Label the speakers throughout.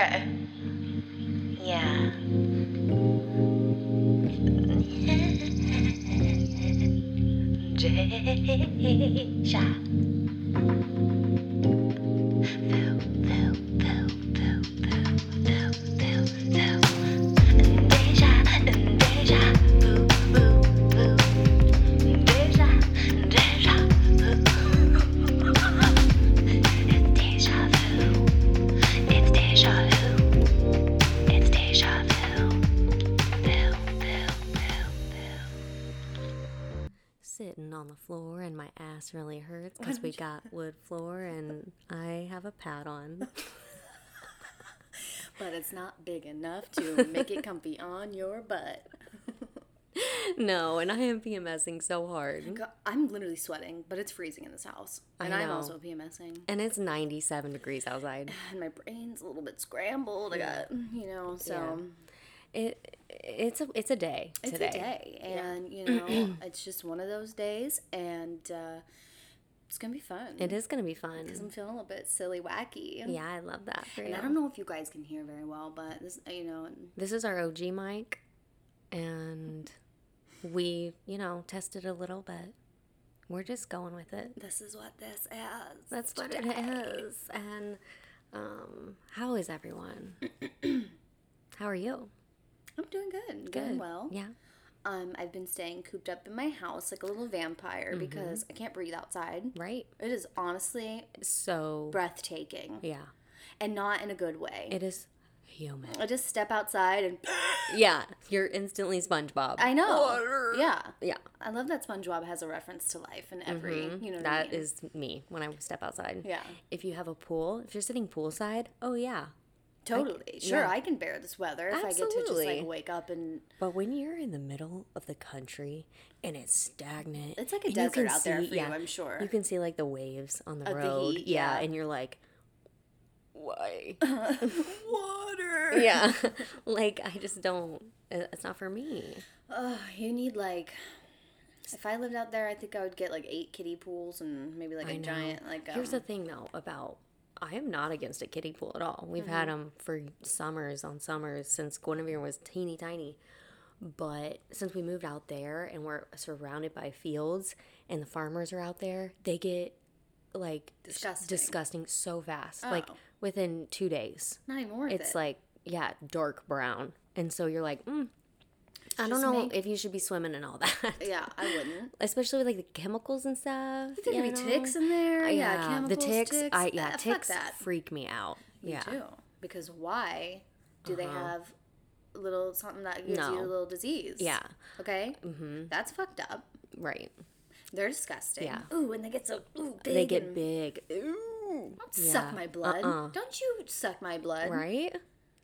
Speaker 1: Okay. Yeah. Deja.
Speaker 2: Pad on.
Speaker 3: But it's not big enough to make it comfy on your butt.
Speaker 2: no, and I am PMSing so hard.
Speaker 3: Go- I'm literally sweating, but it's freezing in this house. And I'm also PMSing.
Speaker 2: And it's 97 degrees outside.
Speaker 3: And my brain's a little bit scrambled. I got, you know, so
Speaker 2: It it's a it's a day
Speaker 3: it's a day. And, you know, it's just one of those days. And uh, it's to be fun.
Speaker 2: It is gonna be fun.
Speaker 3: Because I'm feeling a little bit silly wacky.
Speaker 2: Yeah, I love that for
Speaker 3: And
Speaker 2: you.
Speaker 3: I don't know if you guys can hear very well, but this, you know,
Speaker 2: This is our OG mic, and we you know tested a little bit. We're just going with it.
Speaker 3: this is what this is.
Speaker 2: That's what it is. And um, how is everyone? how are you?
Speaker 3: I'm doing good. Doing well.
Speaker 2: Yeah.
Speaker 3: Um, I've been staying cooped up in my house like a little vampire
Speaker 2: Mm-hmm.
Speaker 3: because I can't breathe outside.
Speaker 2: Right.
Speaker 3: It is honestly
Speaker 2: So
Speaker 3: breathtaking
Speaker 2: yeah,
Speaker 3: and not in a good way.
Speaker 2: it is human.
Speaker 3: I just step outside and
Speaker 2: Yeah, you're instantly SpongeBob.
Speaker 3: I know.
Speaker 2: Water.
Speaker 3: Yeah.
Speaker 2: Yeah,
Speaker 3: I love that SpongeBob has a reference to life in every, you know
Speaker 2: that
Speaker 3: I mean?
Speaker 2: is me when I step outside.
Speaker 3: Yeah.
Speaker 2: If you have a pool, if you're sitting poolside, oh yeah.
Speaker 3: Totally. Sure,
Speaker 2: yeah.
Speaker 3: I can bear this weather if I get to just
Speaker 2: Absolutely.
Speaker 3: like wake up and
Speaker 2: But when you're in the middle of the country and it's stagnant,
Speaker 3: It's like a desert out there for you, I'm sure.
Speaker 2: You can see like the waves on the
Speaker 3: Of the
Speaker 2: road.
Speaker 3: heat,
Speaker 2: yeah.
Speaker 3: yeah.
Speaker 2: and you're like, why?
Speaker 3: water.
Speaker 2: yeah, like I just don't. It's not for me.
Speaker 3: Oh, you need like if I lived out there, I think I would get like eight kiddie pools and maybe like a
Speaker 2: I know.
Speaker 3: giant like um,
Speaker 2: Here's the thing though about I am not against a kiddie pool at all. We've had 'em had them for summers on summers since Guinevere was teeny tiny. But since we moved out there and we're surrounded by fields and the farmers are out there, they get like
Speaker 3: Disgusting.
Speaker 2: disgusting so fast. Like
Speaker 3: Oh.
Speaker 2: within two days.
Speaker 3: not even worth
Speaker 2: It's
Speaker 3: it.
Speaker 2: like, yeah, dark brown. And so you're like, mm, I don't know
Speaker 3: make-
Speaker 2: if you should be swimming and all that.
Speaker 3: yeah, I wouldn't.
Speaker 2: Especially with like the chemicals and stuff.
Speaker 3: There could be
Speaker 2: know?
Speaker 3: ticks in there. Yeah,
Speaker 2: the
Speaker 3: chemicals,
Speaker 2: ticks.
Speaker 3: ticks.
Speaker 2: I yeah,
Speaker 3: Ah, fuck
Speaker 2: ticks
Speaker 3: that.
Speaker 2: freak me out. yeah,
Speaker 3: too. Because why do they have little something that gives you
Speaker 2: Uh-huh.
Speaker 3: A little disease?
Speaker 2: yeah,
Speaker 3: Okay. Mm-hmm. That's fucked up.
Speaker 2: right.
Speaker 3: They're disgusting.
Speaker 2: Yeah.
Speaker 3: Ooh, and they get so ooh, big.
Speaker 2: They get
Speaker 3: and-
Speaker 2: big. Ooh,
Speaker 3: Don't suck my blood.
Speaker 2: Uh-uh.
Speaker 3: Don't you suck my blood.
Speaker 2: right?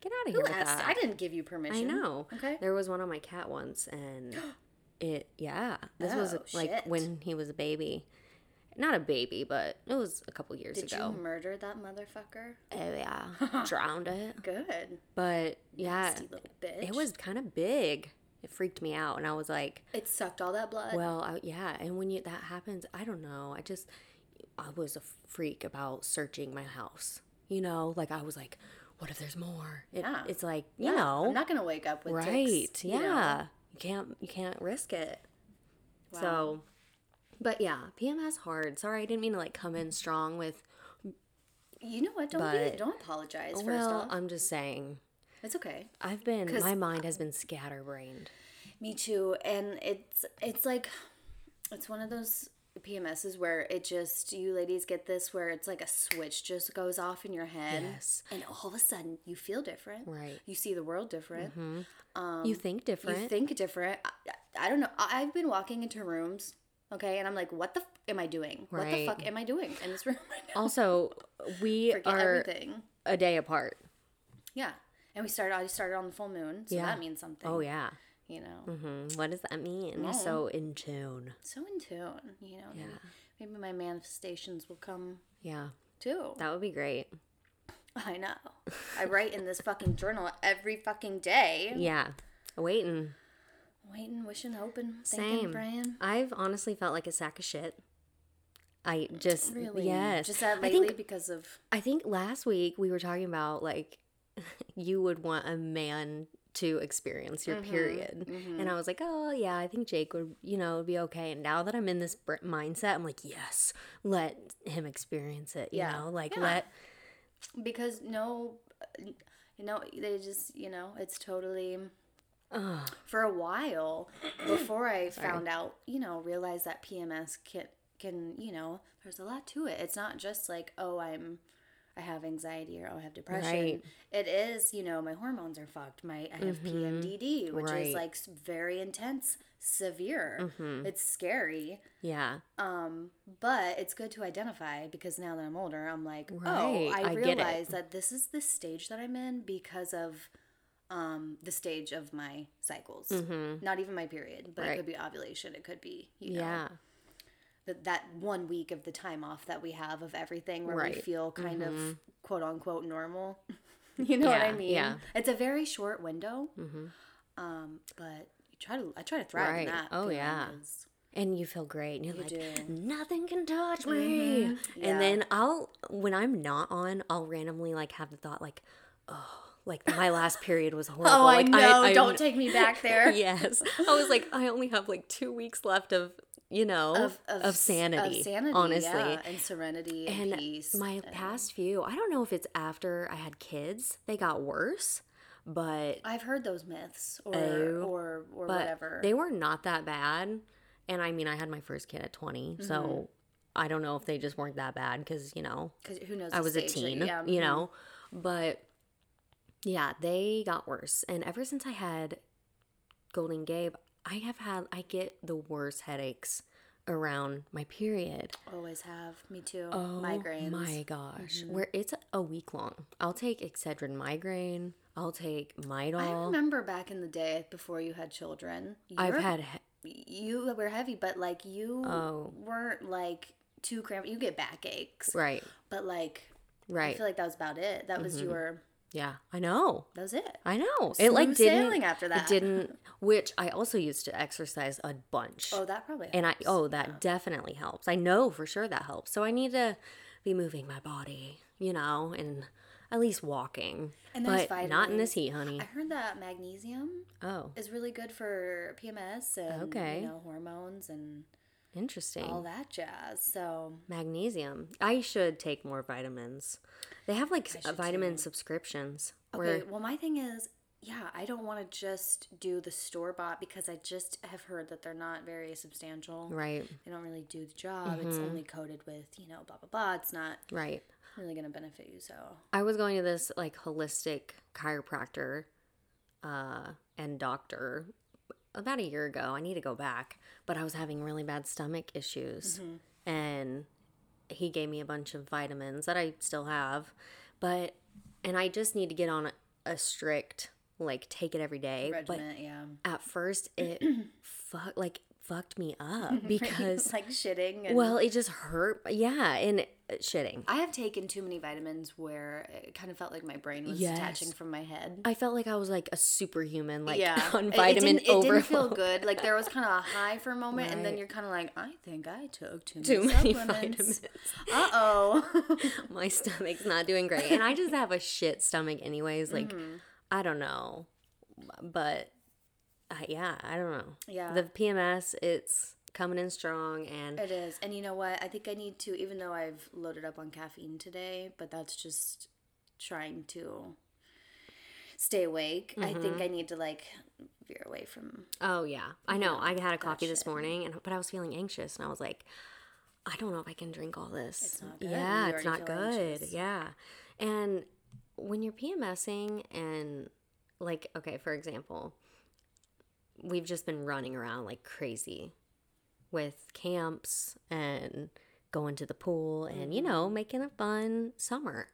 Speaker 2: Get out of
Speaker 3: Who
Speaker 2: here with
Speaker 3: asked?
Speaker 2: that.
Speaker 3: I didn't give you permission.
Speaker 2: I know.
Speaker 3: Okay.
Speaker 2: There was one on my cat once, and it yeah. This was
Speaker 3: Oh,
Speaker 2: like
Speaker 3: shit.
Speaker 2: when he was a baby. Not a baby, but it was a couple years
Speaker 3: Did
Speaker 2: ago.
Speaker 3: you murder that motherfucker?
Speaker 2: Oh yeah, drowned it.
Speaker 3: Good.
Speaker 2: But yeah,
Speaker 3: Nasty little bitch.
Speaker 2: it was kind of big. It freaked me out, and I was like,
Speaker 3: It sucked all that blood.
Speaker 2: Well, I, yeah, and when you that happens, I don't know. I just I was a freak about searching my house. You know, like I was like, what if there's more? It,
Speaker 3: Yeah.
Speaker 2: It's like you
Speaker 3: Yeah,
Speaker 2: know,
Speaker 3: I'm not gonna wake up with
Speaker 2: right?
Speaker 3: ticks, you know?
Speaker 2: yeah, you can't you can't risk it. So, but yeah, PMS hard. Sorry, I didn't mean to like come in strong with.
Speaker 3: You know what? Don't be, don't apologize. First
Speaker 2: Well,
Speaker 3: off,
Speaker 2: I'm just saying.
Speaker 3: it's okay.
Speaker 2: I've been my mind has been scatterbrained.
Speaker 3: Me too. And it's it's like it's one of those PMSs where it just you ladies get this where it's like a switch just goes off in your head.
Speaker 2: Yes.
Speaker 3: And all of a sudden you feel different.
Speaker 2: Right.
Speaker 3: You see the world different.
Speaker 2: you think different.
Speaker 3: Um, You think different. I, I don't know. I- I've been walking into rooms, okay, and I'm like, what the f- am I doing? What the fuck am I doing in this room right now?
Speaker 2: also, we
Speaker 3: Forget
Speaker 2: are
Speaker 3: everything.
Speaker 2: a day apart.
Speaker 3: Yeah. And we started. I started on the full moon, so
Speaker 2: Yeah.
Speaker 3: that means something.
Speaker 2: Oh yeah.
Speaker 3: You know,
Speaker 2: hmm What does that mean? So in tune.
Speaker 3: so in tune. You know, maybe, maybe my manifestations will come
Speaker 2: Yeah,
Speaker 3: too.
Speaker 2: that would be great.
Speaker 3: I know. I write in this fucking journal every fucking day.
Speaker 2: Yeah, waiting.
Speaker 3: Waiting, wishing, hoping, thinking,
Speaker 2: Same.
Speaker 3: praying.
Speaker 2: I've honestly felt like a sack of shit. I just
Speaker 3: Really?
Speaker 2: yes.
Speaker 3: Just that
Speaker 2: I
Speaker 3: lately
Speaker 2: think
Speaker 3: because of
Speaker 2: I think last week we were talking about like you would want a man to experience your mm-hmm, period. And mm-hmm. I was like, oh, yeah, I think Jake would, you know, be okay. And now that I'm in this br- mindset, I'm like, yes, let him experience it. You
Speaker 3: Yeah.
Speaker 2: know, like
Speaker 3: Yeah.
Speaker 2: let,
Speaker 3: because no you know they just you know it's totally
Speaker 2: Ugh.
Speaker 3: for a while before i found out you know realized that pms can can you know there's a lot to it it's not just like oh i'm i have anxiety or oh, i have depression
Speaker 2: Right.
Speaker 3: it is you know my hormones are fucked my i have pmdd which
Speaker 2: Mm-hmm. Right.
Speaker 3: is like very intense severe
Speaker 2: Mm-hmm.
Speaker 3: it's scary
Speaker 2: yeah.
Speaker 3: um, but it's good to identify because now that I'm older, I'm like,
Speaker 2: Right,
Speaker 3: oh, I,
Speaker 2: I
Speaker 3: realize that this is the stage that I'm in because of um, the stage of my cycles. Not even my period, but
Speaker 2: Mm-hmm.
Speaker 3: It could be ovulation. It could be, you know,
Speaker 2: Yeah.
Speaker 3: That, that one week of the time off that we have of everything where we
Speaker 2: Right. Mm-hmm.
Speaker 3: feel kind of quote unquote normal. you know what I mean?
Speaker 2: yeah.
Speaker 3: It's a very short window. Um, but you try to, I try to thrive
Speaker 2: Right.
Speaker 3: in that.
Speaker 2: Oh, yeah.
Speaker 3: yeah.
Speaker 2: and you feel great and you're like
Speaker 3: do. Mm-hmm.
Speaker 2: nothing can touch me
Speaker 3: Yeah.
Speaker 2: and then i'll when i'm not on i'll randomly like have the thought like oh like my last period was horrible
Speaker 3: Oh, I
Speaker 2: like,
Speaker 3: know.
Speaker 2: I'm-
Speaker 3: Don't take me back there.
Speaker 2: yes i was like i only have like two weeks left of you know of,
Speaker 3: s-
Speaker 2: sanity,
Speaker 3: of sanity,
Speaker 2: honestly
Speaker 3: yeah, and serenity and,
Speaker 2: and
Speaker 3: peace.
Speaker 2: my
Speaker 3: and-
Speaker 2: past few i don't know if it's after i had kids they got worse but
Speaker 3: I've heard those myths or
Speaker 2: Oh,
Speaker 3: or or whatever.
Speaker 2: they were not that bad and i mean i had my first kid at 20
Speaker 3: Mm-hmm.
Speaker 2: so i don't know if they just weren't that bad because you know,
Speaker 3: because who knows?
Speaker 2: I was a teen,
Speaker 3: yeah,
Speaker 2: you
Speaker 3: mhm.
Speaker 2: know, but yeah, they got worse. And ever since I had Golden Gabe, I have had, I get the worst headaches around my period.
Speaker 3: Always have. Me too.
Speaker 2: Oh
Speaker 3: Migraines.
Speaker 2: my gosh.
Speaker 3: Mm-hmm.
Speaker 2: Where it's a week long. I'll take Excedrin migraine. I'll take Midol.
Speaker 3: I remember back in the day before you had children.
Speaker 2: I've had, he-
Speaker 3: you were heavy, but like you
Speaker 2: Oh.
Speaker 3: weren't like too cramped. You get backaches,
Speaker 2: right,
Speaker 3: but like
Speaker 2: right. Mm-hmm.
Speaker 3: feel like that was about it. That was your.
Speaker 2: Yeah, I know.
Speaker 3: That was it.
Speaker 2: I know. it like
Speaker 3: Smooth
Speaker 2: didn't,
Speaker 3: sailing after that.
Speaker 2: It didn't, which I also used to exercise a bunch.
Speaker 3: Oh, that probably.
Speaker 2: and I oh that definitely helps. I know for sure that helps. So I need to be moving my body, you know, and at least walking.
Speaker 3: And there's
Speaker 2: but not in this heat, honey.
Speaker 3: I heard that magnesium
Speaker 2: Oh,
Speaker 3: is really good for PMS and
Speaker 2: Okay.
Speaker 3: you know hormones and
Speaker 2: interesting.
Speaker 3: all that jazz. So
Speaker 2: Magnesium. I should take more vitamins. They have like uh, vitamin
Speaker 3: too.
Speaker 2: subscriptions.
Speaker 3: okay,
Speaker 2: Where
Speaker 3: well my thing is, yeah, I don't want to just do the store bought because I just have heard that they're not very substantial.
Speaker 2: right,
Speaker 3: They don't really do the job.
Speaker 2: Mm-hmm.
Speaker 3: It's only coated with you know blah blah blah. It's not
Speaker 2: right.
Speaker 3: really gonna benefit you. So
Speaker 2: I was going to this like holistic chiropractor uh, and doctor about a year ago. I need to go back, but I was having really bad stomach issues, mm-hmm. and he gave me a bunch of vitamins that I still have, but and I just need to get on a, a strict like take it every day.
Speaker 3: regiment, yeah,
Speaker 2: But at first, it fuck like fucked me up because
Speaker 3: like shitting. And
Speaker 2: well, it just hurt. Yeah, and uh, shitting.
Speaker 3: I have taken too many vitamins where it kind of felt like my brain was
Speaker 2: Yes.
Speaker 3: detaching from my head.
Speaker 2: I felt like I was like a superhuman, like
Speaker 3: yeah,
Speaker 2: on
Speaker 3: It- it
Speaker 2: vitamin
Speaker 3: didn't, it didn't feel good. Like there was kind of a high for a moment, and then you're kind of like, I think I took too,
Speaker 2: Too
Speaker 3: many
Speaker 2: vitamins.
Speaker 3: Uh oh.
Speaker 2: My stomach's not doing great, and I just have a shit stomach, anyways. Like,
Speaker 3: Mm-hmm.
Speaker 2: I don't know, but uh, yeah, I don't know.
Speaker 3: Yeah.
Speaker 2: the PMS, it's coming in strong, and
Speaker 3: it is, and you know what? I think I need to, even though I've loaded up on caffeine today, but that's just trying to stay awake. I
Speaker 2: Mm-hmm.
Speaker 3: think I need to like veer away from.
Speaker 2: oh yeah, I know. I had a coffee this
Speaker 3: shit.
Speaker 2: morning, and but I was feeling anxious, and I was like, I don't know if I can drink all this. It's
Speaker 3: not good.
Speaker 2: Yeah, it's not good.
Speaker 3: anxious.
Speaker 2: Yeah, and when you're PMSing and like, okay, for example, we've just been running around like crazy with camps and going to the pool and you
Speaker 3: Mm-hmm.
Speaker 2: know making a fun summer.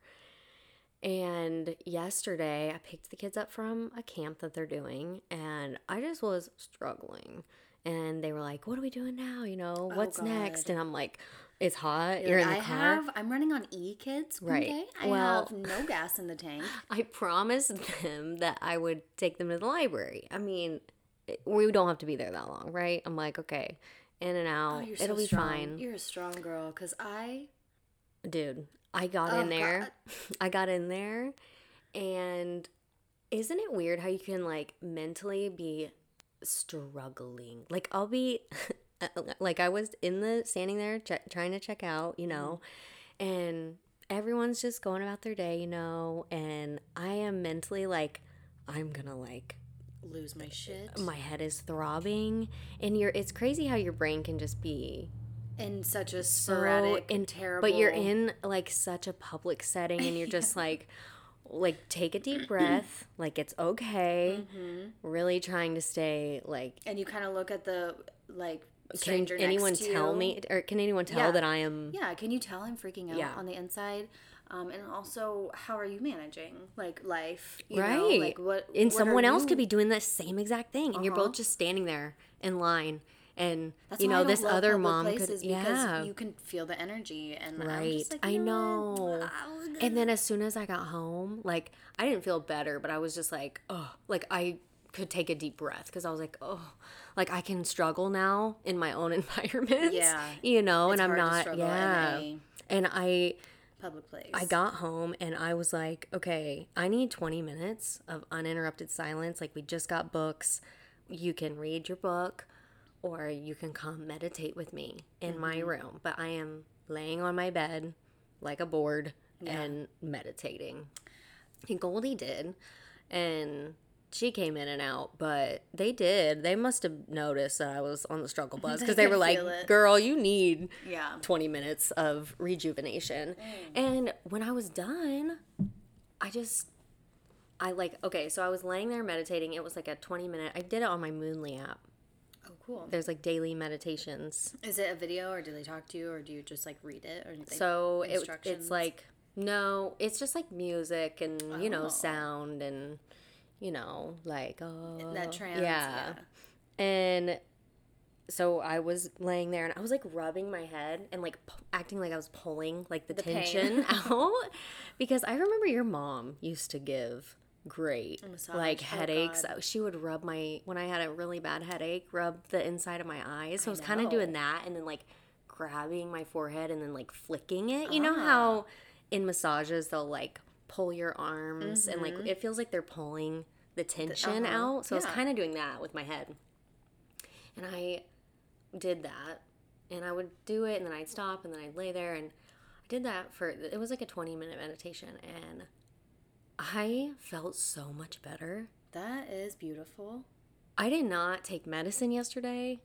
Speaker 2: And yesterday, I picked the kids up from a camp that they're doing, and I just was struggling. And they were like, "What are we doing now? You know, what's next?"
Speaker 3: Oh.
Speaker 2: And I'm like, "It's hot. You're in the
Speaker 3: I
Speaker 2: car."
Speaker 3: have. I'm running on e kids.
Speaker 2: Right.
Speaker 3: Okay. I
Speaker 2: Well-
Speaker 3: have no gas in the tank.
Speaker 2: I promised them that I would take them to the library. I mean, we don't have to be there that long, right? I'm like, okay, in and
Speaker 3: Oh,
Speaker 2: out,
Speaker 3: you're
Speaker 2: it'll be
Speaker 3: strong.
Speaker 2: fine,
Speaker 3: You're a strong girl. Cause I
Speaker 2: dude. I got
Speaker 3: Oh,
Speaker 2: in there. I got in there, And isn't it weird how you can like mentally be struggling? Like I'll be uh, like I was in the standing there che- trying to check out, you know, mm-hmm. and everyone's just going about their day, you know, and I am mentally like I'm going to like
Speaker 3: Lose my shit.
Speaker 2: my head is throbbing and you're it's crazy how your brain can just be
Speaker 3: in such a sporadic
Speaker 2: in
Speaker 3: and terrible.
Speaker 2: but you're in like such a public setting and you're just like like take a deep breath like it's okay
Speaker 3: Mm-hmm.
Speaker 2: really trying to stay like
Speaker 3: and you kind of look at the like
Speaker 2: can
Speaker 3: stranger
Speaker 2: anyone
Speaker 3: next to
Speaker 2: tell
Speaker 3: you.
Speaker 2: me or can anyone tell
Speaker 3: Yeah.
Speaker 2: that i am
Speaker 3: Yeah, can you tell I'm freaking out
Speaker 2: Yeah.
Speaker 3: on the inside? Um, and also, how are you managing like life? You
Speaker 2: right
Speaker 3: Know? Like what?
Speaker 2: and
Speaker 3: what
Speaker 2: someone else
Speaker 3: you-
Speaker 2: could be doing the same exact thing and you're
Speaker 3: Uh-huh.
Speaker 2: both just standing there in line and
Speaker 3: That's
Speaker 2: you know this other mom could yeah
Speaker 3: you can feel the energy and
Speaker 2: Right.
Speaker 3: like,
Speaker 2: I
Speaker 3: know.
Speaker 2: know.
Speaker 3: I was gonna-
Speaker 2: And then as soon as I got home, like I didn't feel better, but I was just like, oh, like I could take a deep breath because I was like, oh, like I can struggle now in my own environment.
Speaker 3: Yeah.
Speaker 2: You know,
Speaker 3: It's
Speaker 2: and I'm not, yeah. And I,
Speaker 3: public place.
Speaker 2: I got home and I was like, okay, I need 20 minutes of uninterrupted silence. Like we just got books. You can read your book or you can come meditate with me in my
Speaker 3: Mm-hmm.
Speaker 2: room. But I am laying on my bed like a board and meditating. And Goldie did. And she came in and out, but they did. They must have noticed that I was on the struggle bus because they were like, girl, you need
Speaker 3: Yeah.
Speaker 2: 20 minutes of rejuvenation. Mm. And when I was done, I just I like okay, so I was laying there meditating. It was like a 20 minute. I did it on my Moonly app.
Speaker 3: Oh, cool.
Speaker 2: There's like daily meditations.
Speaker 3: Is it a video or do they talk to you or do you just like read it or
Speaker 2: So it, it's like no, it's just like music and you know
Speaker 3: Oh.
Speaker 2: sound and you know like oh
Speaker 3: that trance?
Speaker 2: yeah. And so I was laying there and I was like rubbing my head and like p- acting like I was pulling like the,
Speaker 3: The
Speaker 2: tension out because I remember your mom used to give great
Speaker 3: massage.
Speaker 2: like
Speaker 3: Oh,
Speaker 2: headaches.
Speaker 3: God.
Speaker 2: She would rub my when I had a really bad headache, rub the inside of my eyes. So I was kind of doing that and then like grabbing my forehead and then like flicking it. You know
Speaker 3: Ah.
Speaker 2: how in massages they'll like pull your arms and like
Speaker 3: Mm-hmm.
Speaker 2: it feels like they're pulling the tension
Speaker 3: uh-huh.
Speaker 2: out. So I was kind of doing that with my head. And I did that. And I would do it and then I'd stop and then I'd lay there and I did that for it was like a 20 minute meditation and I felt so much better.
Speaker 3: That is beautiful.
Speaker 2: I did not take medicine yesterday.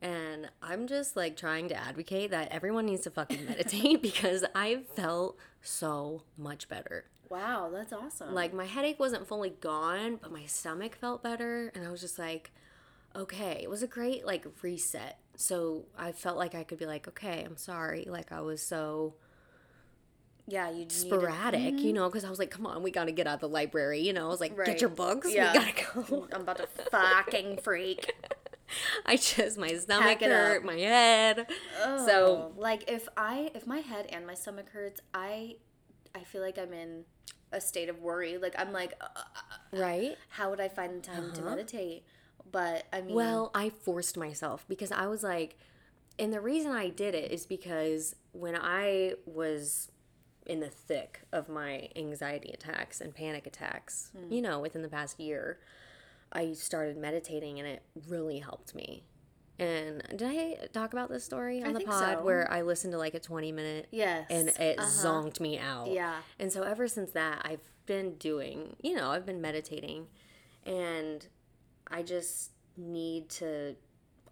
Speaker 2: And I'm just like trying to advocate that everyone needs to fucking meditate because I felt so much better.
Speaker 3: Wow, that's awesome.
Speaker 2: Like my headache wasn't fully gone, but my stomach felt better and I was just like okay, it was a great like reset. So I felt like I could be like, okay, I'm sorry. Like I was so
Speaker 3: yeah, you
Speaker 2: sporadic, you know, because I was like, come on, we got to get out of the library. You know, I was like,
Speaker 3: Mm-hmm. Right.
Speaker 2: get your books.
Speaker 3: Yeah.
Speaker 2: We got to go.
Speaker 3: I'm about to fucking freak.
Speaker 2: I just, my stomach
Speaker 3: it
Speaker 2: hurt,
Speaker 3: up.
Speaker 2: my head. So,
Speaker 3: Oh, like if I if my head and my stomach hurts, I I feel like I'm in a state of worry. Like I'm like, uh, uh,
Speaker 2: right?
Speaker 3: how would I find the time to meditate? But I mean,
Speaker 2: Uh-huh. Well, I forced myself because I was like, and the reason I did it is because when I was in the thick of my anxiety attacks and panic attacks,
Speaker 3: Hmm.
Speaker 2: you know, within the past year, I started meditating and it really helped me. And did I talk about this story on
Speaker 3: I
Speaker 2: the pod
Speaker 3: so.
Speaker 2: where I listened to like a 20 minute
Speaker 3: yes,
Speaker 2: and it
Speaker 3: Uh-huh.
Speaker 2: zonked me out.
Speaker 3: Yeah.
Speaker 2: And so ever since that, I've been doing, you know, I've been meditating and I just need to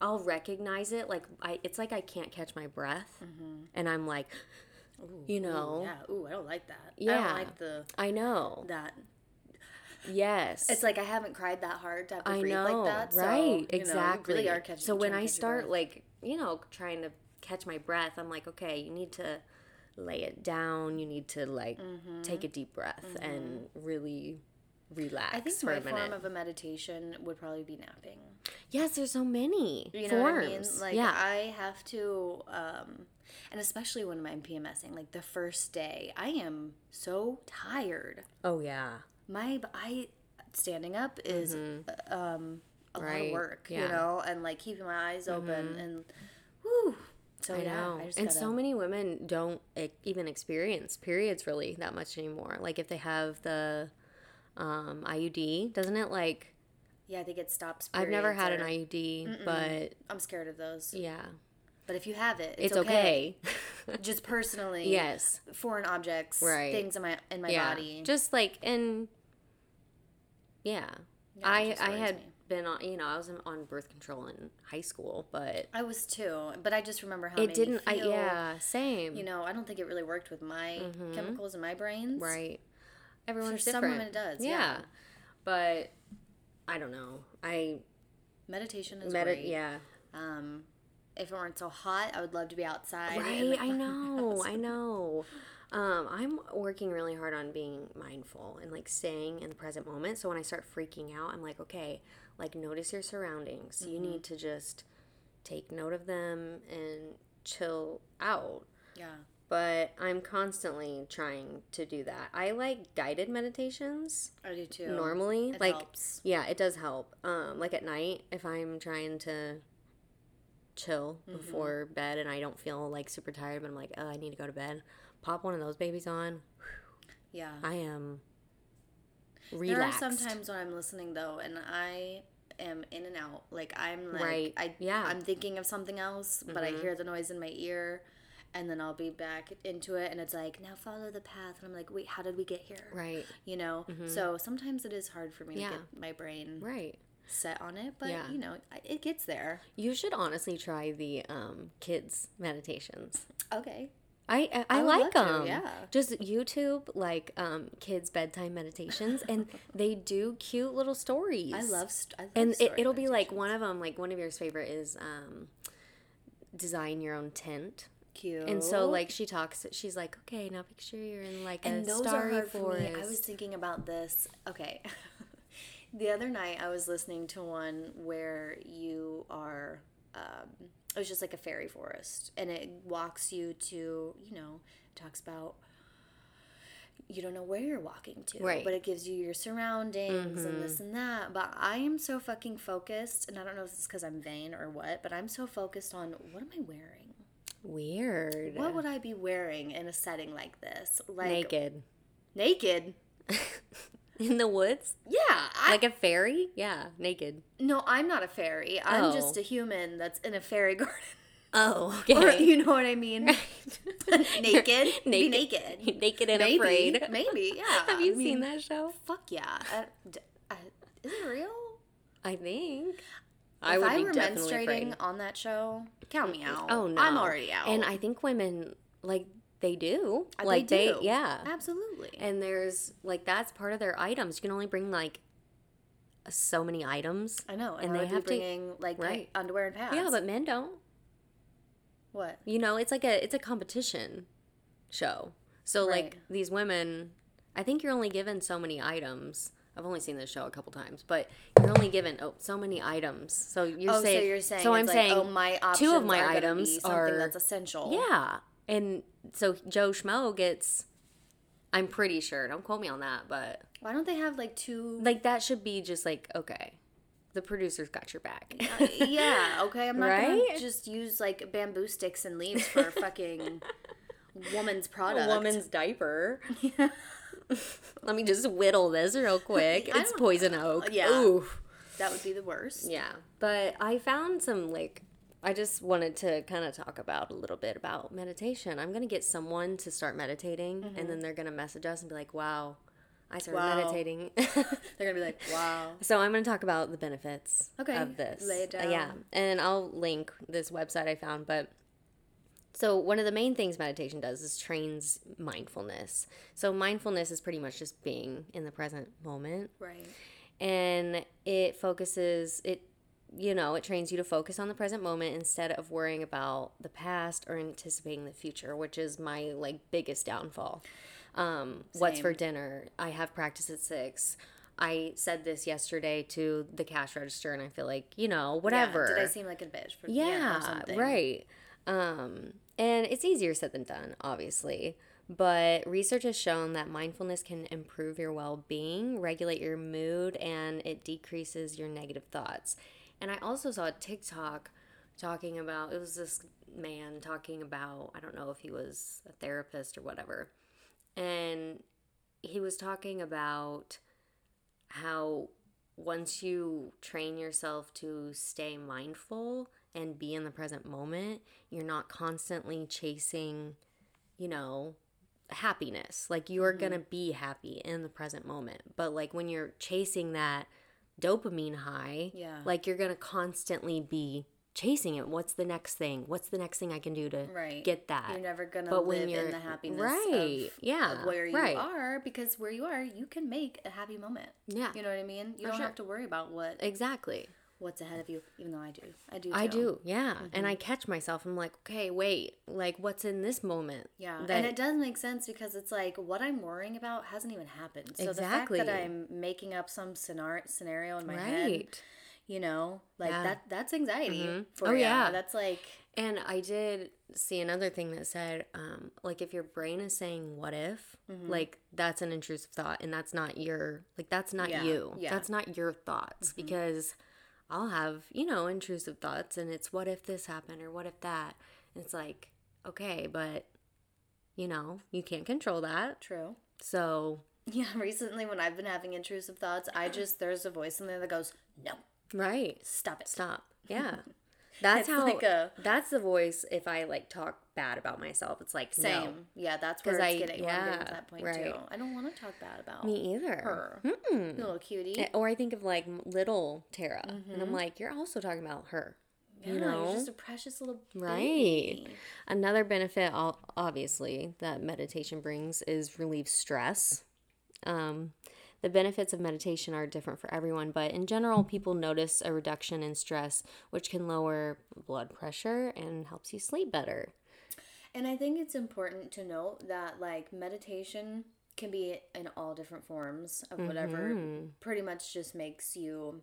Speaker 2: I'll recognize it like I it's like I can't catch my breath and I'm like you know,
Speaker 3: yeah. Ooh, I don't like that. I
Speaker 2: Yeah.
Speaker 3: don't like the
Speaker 2: I know.
Speaker 3: that.
Speaker 2: Yes.
Speaker 3: It's like I haven't cried that hard to have to
Speaker 2: I
Speaker 3: breathe
Speaker 2: know,
Speaker 3: like that. so,
Speaker 2: right?
Speaker 3: you know,
Speaker 2: exactly.
Speaker 3: really are catching.
Speaker 2: so when I
Speaker 3: to catch your
Speaker 2: start like you know trying to catch my breath, I'm like, okay, you need to lay it down. You need to like take a deep breath and really relax
Speaker 3: Mm-hmm. I think
Speaker 2: for
Speaker 3: my
Speaker 2: a minute.
Speaker 3: form of a meditation would probably be napping.
Speaker 2: yes, there's so many
Speaker 3: You know
Speaker 2: forms.
Speaker 3: what I mean? Like
Speaker 2: yeah,
Speaker 3: I have to, um, and especially when I'm PMSing, like the first day, I am so tired.
Speaker 2: oh yeah,
Speaker 3: My I standing up is um, a lot
Speaker 2: Mm-hmm.
Speaker 3: Of work,
Speaker 2: yeah. Mm-hmm.
Speaker 3: you know, and like keeping my eyes open and whoo. So
Speaker 2: I
Speaker 3: yeah,
Speaker 2: know.
Speaker 3: I
Speaker 2: and
Speaker 3: gotta,
Speaker 2: so many women don't even experience periods really that much anymore. Like if they have the Um, IUD doesn't it like?
Speaker 3: Yeah, I think it stops.
Speaker 2: I've never had an
Speaker 3: or-
Speaker 2: IUD, but
Speaker 3: I'm scared of those.
Speaker 2: yeah,
Speaker 3: But if you have it,
Speaker 2: it's,
Speaker 3: it's,
Speaker 2: okay.
Speaker 3: Just personally,
Speaker 2: yes,
Speaker 3: foreign objects,
Speaker 2: Right.
Speaker 3: things in my in my
Speaker 2: yeah,
Speaker 3: body.
Speaker 2: just like and yeah, I I had
Speaker 3: me.
Speaker 2: been on you know I was on birth control in high school, but
Speaker 3: I was too, but I just remember how
Speaker 2: it
Speaker 3: made
Speaker 2: didn't. I yeah, same.
Speaker 3: You know, I don't think it really worked with my
Speaker 2: Mhm.
Speaker 3: chemicals in my brains.
Speaker 2: right. Everyone's
Speaker 3: some
Speaker 2: different.
Speaker 3: women it does,
Speaker 2: Yeah.
Speaker 3: yeah.
Speaker 2: but I don't know. I
Speaker 3: Meditation is
Speaker 2: met
Speaker 3: great.
Speaker 2: Yeah.
Speaker 3: Um, if it weren't so hot, I would love to be outside.
Speaker 2: Right, I know, I know. Um, I'm working really hard on being mindful and like staying in the present moment. So when I start freaking out, I'm like, okay, like notice your surroundings. You
Speaker 3: Mm-hmm.
Speaker 2: need to just take note of them and chill out.
Speaker 3: yeah.
Speaker 2: But I'm constantly trying to do that. I like guided meditations
Speaker 3: I do too.
Speaker 2: normally.
Speaker 3: It
Speaker 2: like
Speaker 3: helps.
Speaker 2: yeah, it does help. Um, like at night, if I'm trying to chill
Speaker 3: Mm-hmm.
Speaker 2: before bed and I don't feel like super tired, but I'm like, oh, I need to go to bed. Pop one of those babies on.
Speaker 3: Yeah.
Speaker 2: I am
Speaker 3: There are
Speaker 2: relaxed.
Speaker 3: sometimes when I'm listening though, and I am in and out. Like I'm like,
Speaker 2: Right.
Speaker 3: I
Speaker 2: Yeah.
Speaker 3: I'm thinking of something else, but I
Speaker 2: Mhm.
Speaker 3: hear the noise in my ear, and then I'll be back into it, and it's like now follow the path, and I'm like, wait, how did we get here?
Speaker 2: Right,
Speaker 3: You know. So sometimes it is hard for me
Speaker 2: Yeah.
Speaker 3: to get my brain
Speaker 2: right.
Speaker 3: set on it, but
Speaker 2: Yeah.
Speaker 3: you know, it gets there.
Speaker 2: You should honestly try the um, kids meditations.
Speaker 3: Okay.
Speaker 2: I I, I like
Speaker 3: love to,
Speaker 2: them.
Speaker 3: yeah.
Speaker 2: Just YouTube like um, kids bedtime meditations, and they do cute little stories.
Speaker 3: I love. St- I love
Speaker 2: and it, it'll be like one of them like one of yours favorite is um design your own tent
Speaker 3: cute.
Speaker 2: and so like she talks she's like okay now picture you're in like a
Speaker 3: those
Speaker 2: starry
Speaker 3: are hard
Speaker 2: forest
Speaker 3: for me. I was thinking about this. Okay. the other night I was listening to one where you are um, it was just like a fairy forest and it walks you to, you know, talks about you don't know where you're walking to,
Speaker 2: Right. Mm-hmm.
Speaker 3: but it gives you your surroundings and this and that. But I am so fucking focused, and I don't know if it's because I'm vain or what, but I'm so focused on what am I wearing?
Speaker 2: weird
Speaker 3: What would I be wearing in a setting like this? Like
Speaker 2: naked
Speaker 3: naked.
Speaker 2: in the woods
Speaker 3: Yeah, I,
Speaker 2: like a fairy yeah naked
Speaker 3: no, I'm not a fairy. I'm
Speaker 2: Oh.
Speaker 3: just a human that's in a fairy garden.
Speaker 2: oh
Speaker 3: or, you know what I mean? naked, be naked.
Speaker 2: naked and
Speaker 3: Maybe,
Speaker 2: afraid
Speaker 3: maybe, yeah.
Speaker 2: have you
Speaker 3: I
Speaker 2: seen
Speaker 3: mean,
Speaker 2: that show
Speaker 3: Fuck yeah. Uh, d- uh, is it real?
Speaker 2: i think
Speaker 3: if
Speaker 2: would
Speaker 3: I
Speaker 2: be
Speaker 3: were menstruating
Speaker 2: afraid.
Speaker 3: on that show, count me out.
Speaker 2: oh no
Speaker 3: I'm already out.
Speaker 2: and i think women like they do
Speaker 3: Uh,
Speaker 2: like they,
Speaker 3: do.
Speaker 2: yeah
Speaker 3: absolutely.
Speaker 2: and there's like that's part of their items you can only bring like so many items
Speaker 3: I know, and,
Speaker 2: and they have
Speaker 3: be
Speaker 2: to-
Speaker 3: bringing like
Speaker 2: right.
Speaker 3: underwear and pants.
Speaker 2: yeah but men don't
Speaker 3: what?
Speaker 2: you know it's like a it's a competition show so like these women i think you're only given so many items i've only seen this show a couple times but you're only given oh so many items so you're
Speaker 3: oh,
Speaker 2: saying
Speaker 3: so you're saying
Speaker 2: so i'm
Speaker 3: like,
Speaker 2: saying
Speaker 3: oh, my
Speaker 2: two of my
Speaker 3: are
Speaker 2: items
Speaker 3: be something
Speaker 2: are
Speaker 3: that's essential.
Speaker 2: yeah and so joe schmo gets i'm pretty sure don't quote me on that but
Speaker 3: Why don't they have like two?
Speaker 2: like that should be just like okay the producers got your back
Speaker 3: Uh, yeah, okay. I'm not
Speaker 2: Right?
Speaker 3: gonna just use like bamboo sticks and leaves for a fucking woman's product.
Speaker 2: a woman's diaper Yeah. let me just whittle this real quick it's poison oak
Speaker 3: yeah. That would be the worst.
Speaker 2: Yeah, but I found some like I just wanted to kind of talk about a little bit about meditation. I'm gonna get someone to start meditating, and then they're gonna message us and be like, "Wow, I started
Speaker 3: Wow.
Speaker 2: meditating."
Speaker 3: They're gonna be like, wow.
Speaker 2: so I'm gonna talk about the benefits
Speaker 3: Okay,
Speaker 2: of this.
Speaker 3: lay it
Speaker 2: Uh, yeah, and I'll link this website I found, but. So one of the main things meditation does is trains mindfulness. So mindfulness is pretty much just being in the present moment
Speaker 3: Right.
Speaker 2: and it focuses it you know it trains you to focus on the present moment instead of worrying about the past or anticipating the future which is my like biggest downfall um what's for dinner i have practice at six i said this yesterday to the cash register and i feel like you know whatever
Speaker 3: Yeah, did I seem like a bitch? For,
Speaker 2: yeah,
Speaker 3: or
Speaker 2: right. Um, and it's easier said than done, obviously. But research has shown that mindfulness can improve your well being, regulate your mood, and it decreases your negative thoughts. And I also saw a TikTok talking about it was this man talking about, I don't know if he was a therapist or whatever. And he was talking about how once you train yourself to stay mindful and be in the present moment, you're not constantly chasing, you know, happiness. Like you're
Speaker 3: Mm-hmm.
Speaker 2: going to be happy in the present moment. But like when you're chasing that dopamine high,
Speaker 3: Yeah.
Speaker 2: like you're going to constantly be chasing it. What's the next thing? What's the next thing I can do to
Speaker 3: Right.
Speaker 2: get that?
Speaker 3: You're never gonna
Speaker 2: But when
Speaker 3: live in the happiness
Speaker 2: right,
Speaker 3: of,
Speaker 2: yeah,
Speaker 3: of where you
Speaker 2: right.
Speaker 3: are because where you are, you can make a happy moment.
Speaker 2: yeah.
Speaker 3: You know what I mean? You
Speaker 2: For
Speaker 3: don't
Speaker 2: sure.
Speaker 3: have to worry about what
Speaker 2: Exactly.
Speaker 3: What's ahead of you, even though I do. I do.
Speaker 2: I do, yeah. And I catch myself. I'm like, okay, wait, like what's in this moment?
Speaker 3: Yeah,
Speaker 2: That-
Speaker 3: and it does make sense because it's like what I'm worrying about hasn't even happened. So
Speaker 2: Exactly.
Speaker 3: the fact that I'm making up some scenario scenario in my head, you know, like
Speaker 2: Yeah.
Speaker 3: that that's anxiety
Speaker 2: Mhm.
Speaker 3: for
Speaker 2: Oh,
Speaker 3: ya.
Speaker 2: yeah.
Speaker 3: That's like
Speaker 2: And I did see another thing that said, um, like if your brain is saying "what if,"
Speaker 3: Mm-hmm.
Speaker 2: like that's an intrusive thought, and that's not your like that's not
Speaker 3: Yeah,
Speaker 2: you.
Speaker 3: yeah. Mm-hmm.
Speaker 2: That's not your thoughts because I'll have you know intrusive thoughts, and it's what if this happened or what if that. And it's like okay, but you know you can't control that,
Speaker 3: true.
Speaker 2: so
Speaker 3: Yeah, recently when I've been having intrusive thoughts, I just there's a voice in there that goes, "No,
Speaker 2: right.
Speaker 3: stop it."
Speaker 2: Stop. Yeah. That's how
Speaker 3: like a-
Speaker 2: that's the voice if I like talk bad about myself. It's like
Speaker 3: Same.
Speaker 2: no.
Speaker 3: Yeah, that's where it's
Speaker 2: I-
Speaker 3: getting, where I'm getting
Speaker 2: yeah,
Speaker 3: to that point
Speaker 2: right.
Speaker 3: too. I don't want to talk bad about
Speaker 2: Me either.
Speaker 3: her.
Speaker 2: Mm-mm.
Speaker 3: Little cutie.
Speaker 2: Or I think of like little Tara, and I'm like, you're also talking about her.
Speaker 3: Yeah,
Speaker 2: you know,
Speaker 3: you're just a precious little
Speaker 2: Right. Another benefit, obviously, that meditation brings is relieve stress. Um, the benefits of meditation are different for everyone, but in general, people notice a reduction in stress, which can lower blood pressure and helps you sleep better.
Speaker 3: And I think it's important to note that like meditation can be in all different forms of whatever
Speaker 2: Mm-hmm.
Speaker 3: pretty much just makes you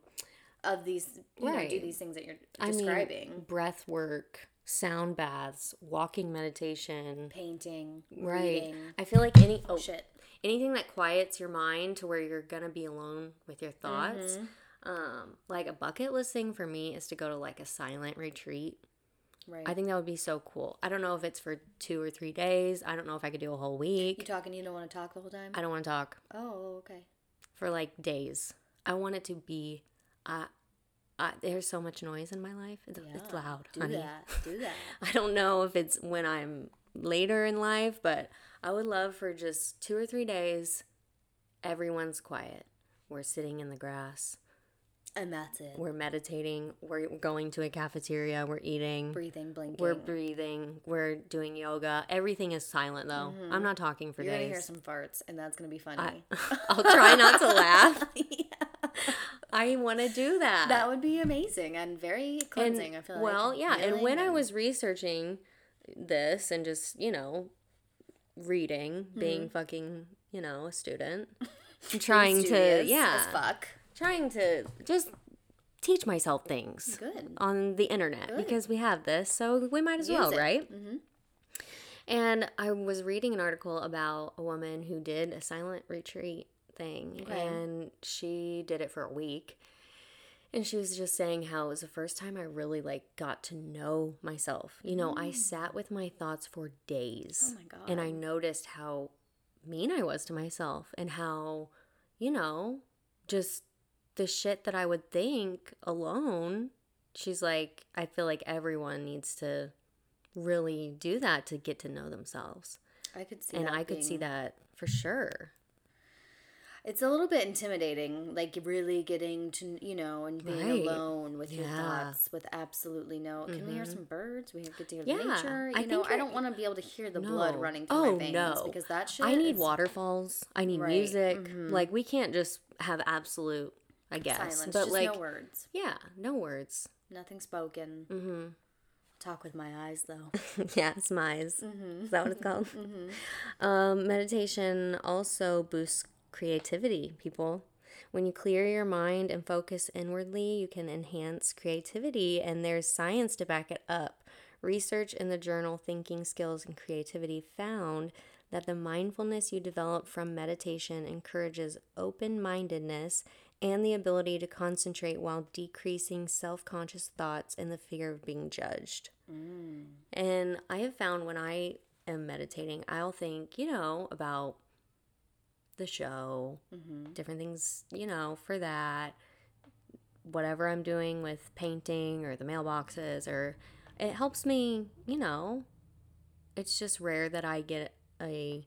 Speaker 3: of these you know do these things that you're
Speaker 2: I mean,
Speaker 3: describing.
Speaker 2: breath work, sound baths, walking meditation.
Speaker 3: Painting,
Speaker 2: Right.
Speaker 3: reading.
Speaker 2: I feel like any
Speaker 3: Oh shit.
Speaker 2: Anything that quiets your mind to where you're gonna be alone with your thoughts.
Speaker 3: Mm-hmm.
Speaker 2: Um, like a bucket list thing for me is to go to like a silent retreat.
Speaker 3: Right.
Speaker 2: I think that would be so cool. I don't know if it's for two or three days. I don't know if I could do a whole week.
Speaker 3: you talking you don't want to talk the whole time?
Speaker 2: I don't want to talk
Speaker 3: oh, okay.
Speaker 2: for like days. I want it to be. Uh, uh, there's so much noise in my life. It's, it's
Speaker 3: Yeah,
Speaker 2: loud,
Speaker 3: Do
Speaker 2: honey.
Speaker 3: that. Do that.
Speaker 2: I don't know if it's when I'm later in life, but I would love for just two or three days, everyone's quiet. We're sitting in the grass.
Speaker 3: And that's it.
Speaker 2: We're meditating. We're going to a cafeteria. We're eating.
Speaker 3: breathing, blinking.
Speaker 2: We're breathing. We're doing yoga. Everything is silent though. I'm not talking for
Speaker 3: Mm-hmm. You're gonna hear some farts, and that's gonna be funny.
Speaker 2: I, I'll try not to laugh.
Speaker 3: yeah.
Speaker 2: I want to do that.
Speaker 3: That would be amazing and very
Speaker 2: and,
Speaker 3: cleansing. I feel like.
Speaker 2: well, yeah. And when I was researching this and just you know reading, being
Speaker 3: Mm-hmm.
Speaker 2: fucking you know a student, trying to
Speaker 3: studious
Speaker 2: yeah,
Speaker 3: as fuck.
Speaker 2: trying to just teach myself things
Speaker 3: Good.
Speaker 2: on the internet because we have this, so we might as well,
Speaker 3: it.
Speaker 2: right?
Speaker 3: Mhm.
Speaker 2: And I was reading an article about a woman who did a silent retreat thing, and she did it for a week. And she was just saying how it was the first time I really like got to know myself. You know, I sat with my thoughts for days.
Speaker 3: Mm. Oh my god.
Speaker 2: And I noticed how mean I was to myself and how, you know, just the shit that I would think alone. She's like, I feel like everyone needs to really do that to get to know themselves.
Speaker 3: I could see.
Speaker 2: and I could see that for sure.
Speaker 3: It's a little bit intimidating, like really getting to you know and being
Speaker 2: Right.
Speaker 3: alone with your thoughts with absolutely no. Can we hear some birds? We get to hear
Speaker 2: Yeah,
Speaker 3: nature. You
Speaker 2: I
Speaker 3: know, I don't want to be able to hear the blood running through
Speaker 2: Oh,
Speaker 3: my veins
Speaker 2: no.
Speaker 3: because that shit.
Speaker 2: I need
Speaker 3: is
Speaker 2: waterfalls. I need
Speaker 3: Right.
Speaker 2: music.
Speaker 3: Mhm.
Speaker 2: Like we can't just have absolute, I guess.
Speaker 3: Silence,
Speaker 2: but
Speaker 3: just
Speaker 2: like
Speaker 3: no words,
Speaker 2: yeah, no words.
Speaker 3: nothing spoken.
Speaker 2: Mm-hmm.
Speaker 3: Talk with my eyes though.
Speaker 2: yeah, smize.
Speaker 3: mm-hmm.
Speaker 2: Is that what it's called?
Speaker 3: Mm-hmm.
Speaker 2: Um, meditation also boosts creativity, people. When you clear your mind and focus inwardly, you can enhance creativity, and there's science to back it up. Research in the journal Thinking Skills and Creativity found that the mindfulness you develop from meditation encourages open mindedness and the ability to concentrate while decreasing self conscious thoughts and the fear of being judged.
Speaker 3: Mm.
Speaker 2: And I have found when I am meditating, I'll think, you know, about the show, mm-hmm. different things, you know, for that. Whatever I'm doing with painting or the mailboxes, or it helps me, you know. It's just rare that I get a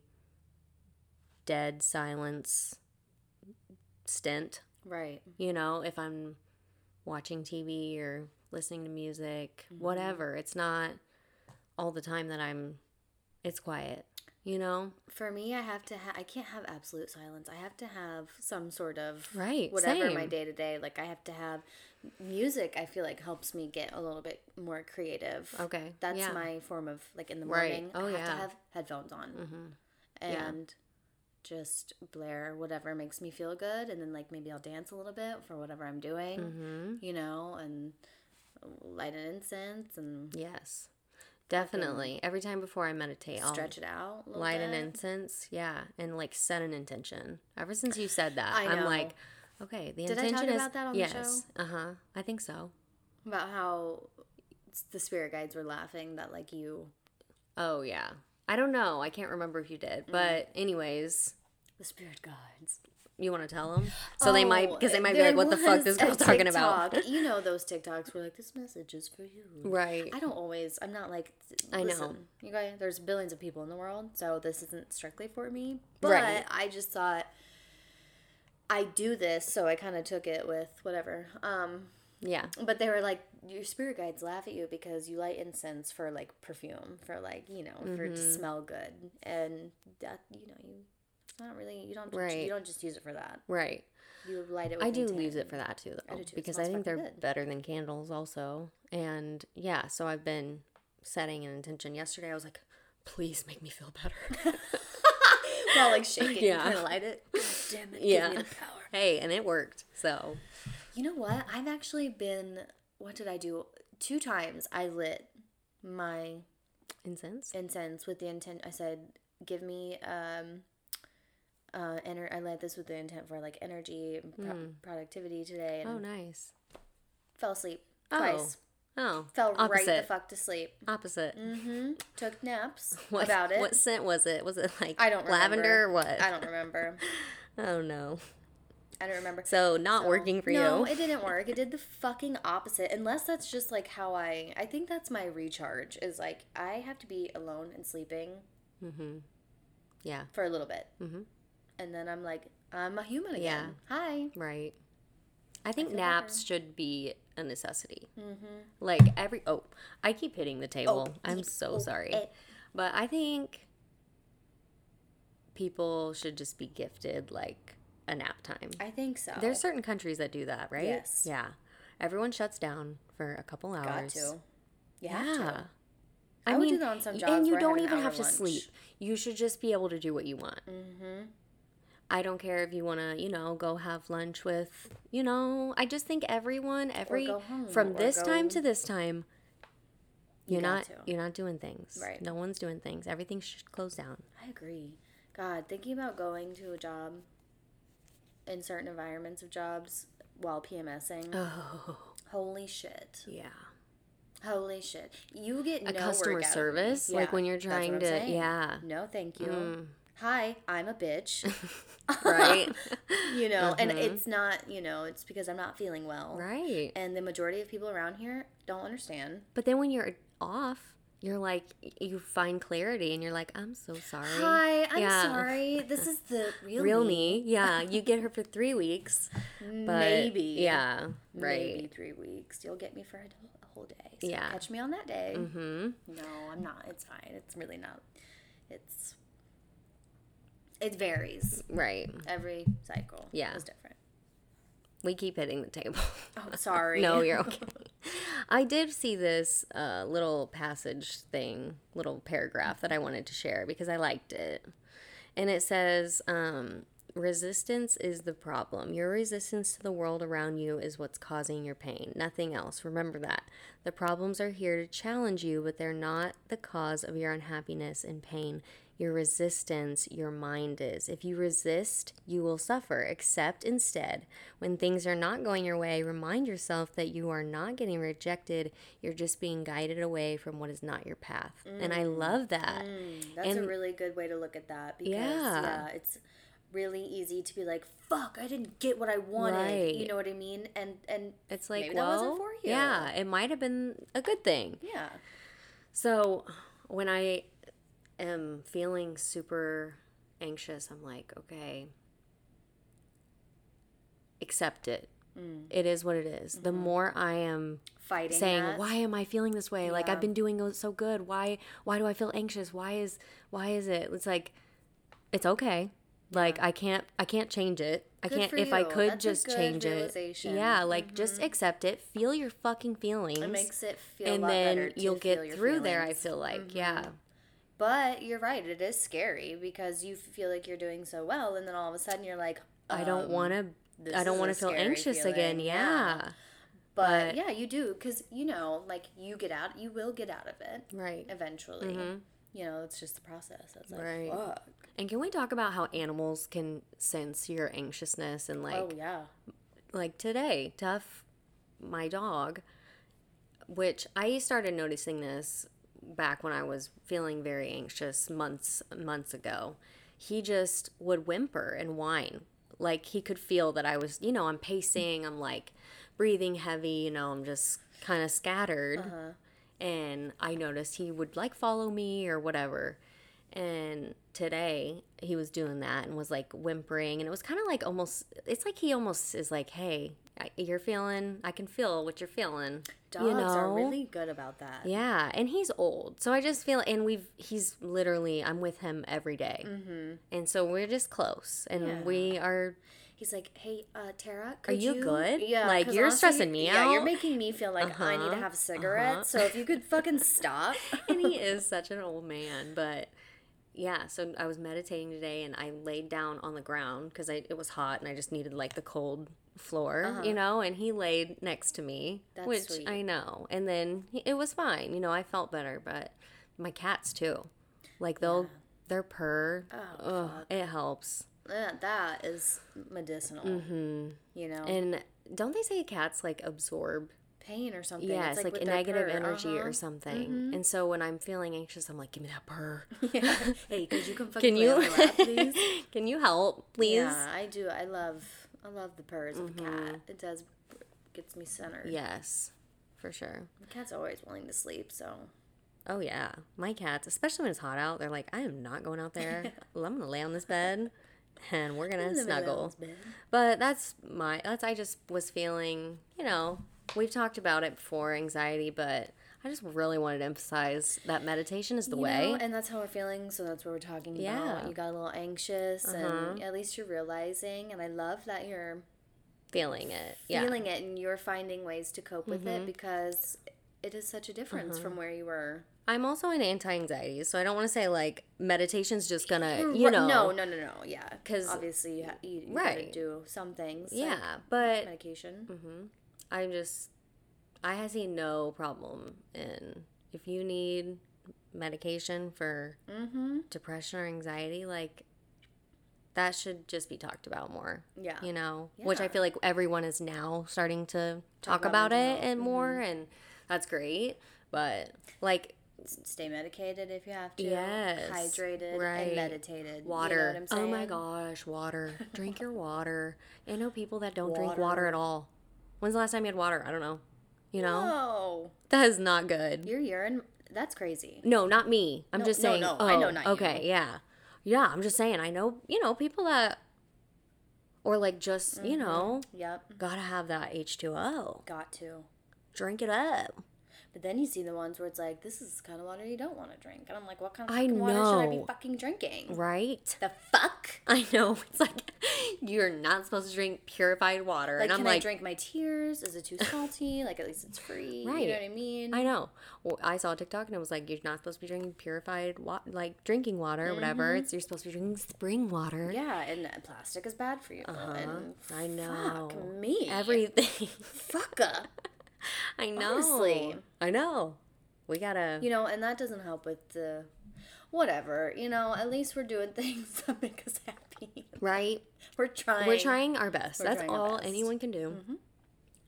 Speaker 2: dead silence stint,
Speaker 3: Right.
Speaker 2: you know, if I'm watching TV or listening to music, mm-hmm. whatever. It's not all the time that I'm, it's quiet, you know?
Speaker 3: For me, I have to. Ha- I can't have absolute silence. I have to have some sort of
Speaker 2: Right,
Speaker 3: whatever my day to day. Like I have to have music. I feel like helps me get a little bit more creative.
Speaker 2: Okay,
Speaker 3: that's
Speaker 2: yeah.
Speaker 3: my form of like in the
Speaker 2: Right.
Speaker 3: morning.
Speaker 2: Oh,
Speaker 3: I have
Speaker 2: yeah.
Speaker 3: to have headphones on
Speaker 2: Yeah.
Speaker 3: and just blare whatever makes me feel good, and then like maybe I'll dance a little bit for whatever I'm doing.
Speaker 2: Mm-hmm.
Speaker 3: You know, and light an incense and
Speaker 2: Yes, definitely. Every time before I meditate, I'll
Speaker 3: stretch it out.
Speaker 2: Light an incense. Yeah, and like set an intention. Ever since you said that,
Speaker 3: I
Speaker 2: I'm like, okay, the
Speaker 3: Did I
Speaker 2: intention
Speaker 3: talk
Speaker 2: is
Speaker 3: about that on the
Speaker 2: yes. Uh huh. I think so.
Speaker 3: about how the spirit guides were laughing that like you
Speaker 2: Oh yeah. I don't know. I can't remember if you did,
Speaker 3: Mm.
Speaker 2: but anyways,
Speaker 3: the spirit guides.
Speaker 2: You want to tell them so they might because they might be
Speaker 3: Oh,
Speaker 2: like, what the fuck this
Speaker 3: a
Speaker 2: girl talking about?
Speaker 3: You know those TikToks were like, this message is for you.
Speaker 2: Right.
Speaker 3: I don't always. I'm not like.
Speaker 2: I know.
Speaker 3: You guys, there's billions of people in the world, so this isn't strictly for me. But
Speaker 2: Right.
Speaker 3: I just thought I do this, so I kind of took it with whatever. Um,
Speaker 2: Yeah.
Speaker 3: but they were like, your spirit guides laugh at you because you light incense for like perfume, for like you know, for it
Speaker 2: Mm-hmm.
Speaker 3: to smell good, and that you know you. It's not really you don't
Speaker 2: Right.
Speaker 3: you don't just use it for that.
Speaker 2: Right.
Speaker 3: You light it. With
Speaker 2: I do use it for that too, though,
Speaker 3: do too.
Speaker 2: Because I think they're
Speaker 3: good.
Speaker 2: better than candles, also. And yeah, so I've been setting an intention. Yesterday, I was like, "Please make me feel better."
Speaker 3: While like shaking,
Speaker 2: Yeah.
Speaker 3: trying to light it. Damn it!
Speaker 2: Yeah.
Speaker 3: Give me the power.
Speaker 2: hey, and it worked. So
Speaker 3: You know what? I've actually been. What did I do? Two times I lit my
Speaker 2: incense.
Speaker 3: incense with the intent. I said, "Give me um." Uh, ener- I led this with the intent for like energy and pro- productivity today, and
Speaker 2: Oh, nice.
Speaker 3: fell asleep
Speaker 2: Oh.
Speaker 3: twice.
Speaker 2: Oh,
Speaker 3: Fell right the fuck to sleep.
Speaker 2: Opposite.
Speaker 3: Mm-hmm. Took naps
Speaker 2: What,
Speaker 3: about it.
Speaker 2: What scent was it? Was it like
Speaker 3: I don't
Speaker 2: lavender
Speaker 3: remember.
Speaker 2: or what?
Speaker 3: I don't remember.
Speaker 2: Oh no.
Speaker 3: I don't remember.
Speaker 2: So not
Speaker 3: So-
Speaker 2: working for
Speaker 3: no,
Speaker 2: you.
Speaker 3: it didn't work. It did the fucking opposite. Unless that's just like how I. I think that's my recharge. Is like I have to be alone and sleeping Mm-hmm.
Speaker 2: yeah.
Speaker 3: for a little bit, mm-hmm. And then I'm like I'm a human again.
Speaker 2: Yeah.
Speaker 3: Hi.
Speaker 2: Right. I think
Speaker 3: feel
Speaker 2: naps should be a necessity.
Speaker 3: Mm-hmm.
Speaker 2: Like every oh, I keep hitting the table. I'm
Speaker 3: eh,
Speaker 2: so
Speaker 3: oh,
Speaker 2: sorry,
Speaker 3: eh.
Speaker 2: but I think people should just be gifted like a nap time.
Speaker 3: I think so.
Speaker 2: There's certain countries that do that, right?
Speaker 3: Yes.
Speaker 2: Yeah. Everyone shuts down for a couple hours.
Speaker 3: got to.
Speaker 2: Yeah.
Speaker 3: to.
Speaker 2: I,
Speaker 3: I would do
Speaker 2: mean,
Speaker 3: that on some
Speaker 2: y-
Speaker 3: jobs
Speaker 2: and you don't even have to
Speaker 3: lunch.
Speaker 2: sleep. You should just be able to do what you want.
Speaker 3: Mm-hmm.
Speaker 2: I don't care if you want to, you know, go have lunch with, you know, I just think everyone every
Speaker 3: home,
Speaker 2: from this time to this time you're
Speaker 3: got
Speaker 2: not
Speaker 3: to.
Speaker 2: you're not doing things.
Speaker 3: Right.
Speaker 2: No one's doing things. Everything should close down.
Speaker 3: I agree. God, thinking about going to a job in certain environments of jobs while PMSing.
Speaker 2: Oh,
Speaker 3: Holy shit.
Speaker 2: yeah.
Speaker 3: Holy shit. You get
Speaker 2: A
Speaker 3: no
Speaker 2: customer
Speaker 3: of me.
Speaker 2: service, like when you're trying to-
Speaker 3: saying.
Speaker 2: yeah.
Speaker 3: No, thank you.
Speaker 2: Mm.
Speaker 3: Hi, I'm a bitch.
Speaker 2: Right?
Speaker 3: you know, and it's not, you know, it's because I'm not feeling well.
Speaker 2: right.
Speaker 3: And the majority of people around here don't understand.
Speaker 2: But then when you're off, you're like you find clarity and you're like, I'm so sorry.
Speaker 3: Hi, I'm
Speaker 2: Yeah.
Speaker 3: sorry. This is the real,
Speaker 2: Real
Speaker 3: me.
Speaker 2: me. Yeah. You get her for three weeks. But
Speaker 3: Maybe.
Speaker 2: Yeah. Right.
Speaker 3: Maybe three weeks. You'll get me for a, a whole day. So
Speaker 2: Yeah.
Speaker 3: Catch me on that day.
Speaker 2: Mm-hmm.
Speaker 3: No, I'm not. It's fine. It's really not. It's. It varies.
Speaker 2: Right.
Speaker 3: Every cycle
Speaker 2: Yeah.
Speaker 3: is different.
Speaker 2: We keep hitting the table.
Speaker 3: Oh, sorry.
Speaker 2: no, you're okay. I did see this uh, little passage thing, little paragraph that I wanted to share because I liked it. And it says, um, Resistance is the problem. Your resistance to the world around you is what's causing your pain, nothing else. Remember that. The problems are here to challenge you, but they're not the cause of your unhappiness and pain. Your resistance, your mind is. If you resist, you will suffer. Accept instead. When things are not going your way, remind yourself that you are not getting rejected. You're just being guided away from what is not your path. And I love that.
Speaker 3: Mm, that's a really good way to look at that because
Speaker 2: Yeah.
Speaker 3: yeah, it's really easy to be like, "Fuck, I didn't get what I wanted."
Speaker 2: Right.
Speaker 3: You know what I mean? And and
Speaker 2: It's like,
Speaker 3: maybe that
Speaker 2: well,
Speaker 3: wasn't for you.
Speaker 2: yeah, it might have been a good thing.
Speaker 3: yeah,
Speaker 2: So when I am feeling super anxious, I'm like, okay, accept it. Mm. It is what it is. The mm-hmm. more I am
Speaker 3: fighting
Speaker 2: saying,
Speaker 3: that.
Speaker 2: why am I feeling this way? Like I've been doing so good. Why why do I feel anxious? Why is why is it? It's like it's okay. Like I can't I can't change it. I can't if I could
Speaker 3: That's
Speaker 2: just
Speaker 3: good
Speaker 2: change it.
Speaker 3: Mm-hmm.
Speaker 2: Yeah, like just mm-hmm. accept it. Feel your fucking feelings.
Speaker 3: It makes it feel
Speaker 2: and then you'll get through there, I feel like. Yeah. Mm-hmm.
Speaker 3: But you're right, it is scary because you feel like you're doing so well, and then all of a sudden you're like,
Speaker 2: I don't
Speaker 3: um,
Speaker 2: want to I don't want to feel anxious again.
Speaker 3: feeling,
Speaker 2: Yeah.
Speaker 3: But,
Speaker 2: but-
Speaker 3: yeah, you do because you know, like you get out, you will get out of it
Speaker 2: Right.
Speaker 3: eventually. You know, it's just the process. It's like,
Speaker 2: Right.
Speaker 3: fuck.
Speaker 2: And can we talk about how animals can sense your anxiousness and like
Speaker 3: oh yeah,
Speaker 2: like today, Tough, my dog, which I started noticing this back when I was feeling very anxious months months ago. He just would whimper and whine. Like he could feel that I was, you know, I'm pacing, I'm like breathing heavy, you know, I'm just kind of scattered. Uh-huh. And I noticed he would like follow me or whatever. And today he was doing that and was like whimpering. And it was kind of like almost, it's like he almost is like, hey, you're feeling, I can feel what you're feeling.
Speaker 3: dogs
Speaker 2: you know?
Speaker 3: are really good about that.
Speaker 2: Yeah, and he's old, so I just feel, and we've he's literally I'm with him every day. mm-hmm. and so we're just close, and
Speaker 3: Yeah.
Speaker 2: we are.
Speaker 3: He's like, hey, uh, Tara, could
Speaker 2: you good?
Speaker 3: Yeah,
Speaker 2: like you're
Speaker 3: honestly,
Speaker 2: stressing me out.
Speaker 3: Yeah, you're making me feel like I need to
Speaker 2: Uh-huh,
Speaker 3: have a cigarette.
Speaker 2: uh-huh.
Speaker 3: So if you could fucking stop.
Speaker 2: And he is such an old man, but yeah. So I was meditating today, and I laid down on the ground because it was hot, and I just needed like the cold floor, you know. And he laid next to me,
Speaker 3: Uh-huh. That's
Speaker 2: which
Speaker 3: sweet.
Speaker 2: I know. And then he, it was fine, you know. I felt better, but my cats too, like they'll. Their purr,
Speaker 3: Oh,
Speaker 2: ugh, it helps.
Speaker 3: Yeah, that is medicinal.
Speaker 2: Mm-hmm.
Speaker 3: You know,
Speaker 2: And don't they say cats like absorb?
Speaker 3: pain or something.
Speaker 2: Yeah,
Speaker 3: it's
Speaker 2: it's like, a negative
Speaker 3: purr.
Speaker 2: energy
Speaker 3: Uh-huh.
Speaker 2: or something. And so when I'm feeling anxious, I'm like, give me that purr.
Speaker 3: Yeah. Hey, could you come fucking
Speaker 2: Can you?
Speaker 3: lap, please?
Speaker 2: can you help, please?
Speaker 3: Yeah, I do. I love, I love the purrs of a
Speaker 2: Mm-hmm.
Speaker 3: cat. It does, gets me centered.
Speaker 2: Yes, for sure.
Speaker 3: The cat's always willing to sleep, so
Speaker 2: Oh yeah, my cats, especially when it's hot out, they're like, I am not going out there. well, I'm gonna lay on this bed, and we're gonna snuggle. But that's my. That's I just was feeling. You know, we've talked about it before, anxiety, but I just really wanted to emphasize that meditation is the
Speaker 3: You
Speaker 2: way.
Speaker 3: know, and that's how we're feeling. So that's what we're talking
Speaker 2: Yeah. Uh-huh.
Speaker 3: about. You got a little anxious, and at least you're realizing. And I love that you're
Speaker 2: feeling it. Yeah. Mm-hmm.
Speaker 3: feeling it, and you're finding ways to cope with it because it is such a difference from where you were.
Speaker 2: I'm also an anti-anxiety, so I don't want to say like meditation's just gonna, you know,
Speaker 3: no, no, no, no. Yeah,
Speaker 2: because
Speaker 3: obviously you, ha- you, you
Speaker 2: Right.
Speaker 3: do some things. like
Speaker 2: yeah. But
Speaker 3: medication.
Speaker 2: I'm just, I see no problem in if you need medication for
Speaker 3: Mm-hmm.
Speaker 2: depression or anxiety, like that should just be talked about more.
Speaker 3: Yeah.
Speaker 2: You know, which I feel like everyone is now starting to talk,
Speaker 3: about
Speaker 2: about, it
Speaker 3: health. Mm-hmm.
Speaker 2: and more, and that's great. But like
Speaker 3: Stay medicated if you have to.
Speaker 2: Yes,
Speaker 3: Hydrated
Speaker 2: right.
Speaker 3: and meditated.
Speaker 2: water.
Speaker 3: You know what I'm saying?
Speaker 2: oh my gosh, water. Drink your water. I know people that don't drink
Speaker 3: Water.
Speaker 2: water at all. When's the last time you had water? I don't know. You know,
Speaker 3: No,
Speaker 2: that is not good.
Speaker 3: your urine. That's crazy.
Speaker 2: No, not me. I'm
Speaker 3: No,
Speaker 2: just saying.
Speaker 3: no,
Speaker 2: Oh,
Speaker 3: I know not you.
Speaker 2: okay, yeah, yeah. I'm just saying. I know. You know, people that, or like just
Speaker 3: Mm-hmm.
Speaker 2: you know,
Speaker 3: Yep.
Speaker 2: gotta have that H2O.
Speaker 3: Got to.
Speaker 2: Drink it up.
Speaker 3: But then you see the ones where it's like, this is the kind of water you don't want to drink. And I'm like, what kind of
Speaker 2: I
Speaker 3: fucking water should I be fucking drinking?
Speaker 2: Right.
Speaker 3: The fuck?
Speaker 2: I know. It's like you're not supposed to drink purified water,
Speaker 3: Like,
Speaker 2: and I'm
Speaker 3: can
Speaker 2: like,
Speaker 3: I drink my tears? Is it too salty? like, at least it's free.
Speaker 2: Right.
Speaker 3: You know what I mean?
Speaker 2: I know. Well, I saw a TikTok and it was like you're not supposed to be drinking purified water, like drinking water or whatever. It's you're supposed to be drinking spring water.
Speaker 3: Mm-hmm. yeah, and plastic is bad for you.
Speaker 2: Uh-huh. I know.
Speaker 3: Fuck me.
Speaker 2: Everything.
Speaker 3: Fuck up.
Speaker 2: I know.
Speaker 3: Honestly.
Speaker 2: I know. We gotta.
Speaker 3: You know, and that doesn't help with the whatever. You know, at least we're doing things that make us happy.
Speaker 2: right.
Speaker 3: We're trying.
Speaker 2: We're trying our best.
Speaker 3: We're
Speaker 2: That's all
Speaker 3: best. Mm-hmm.
Speaker 2: anyone can do.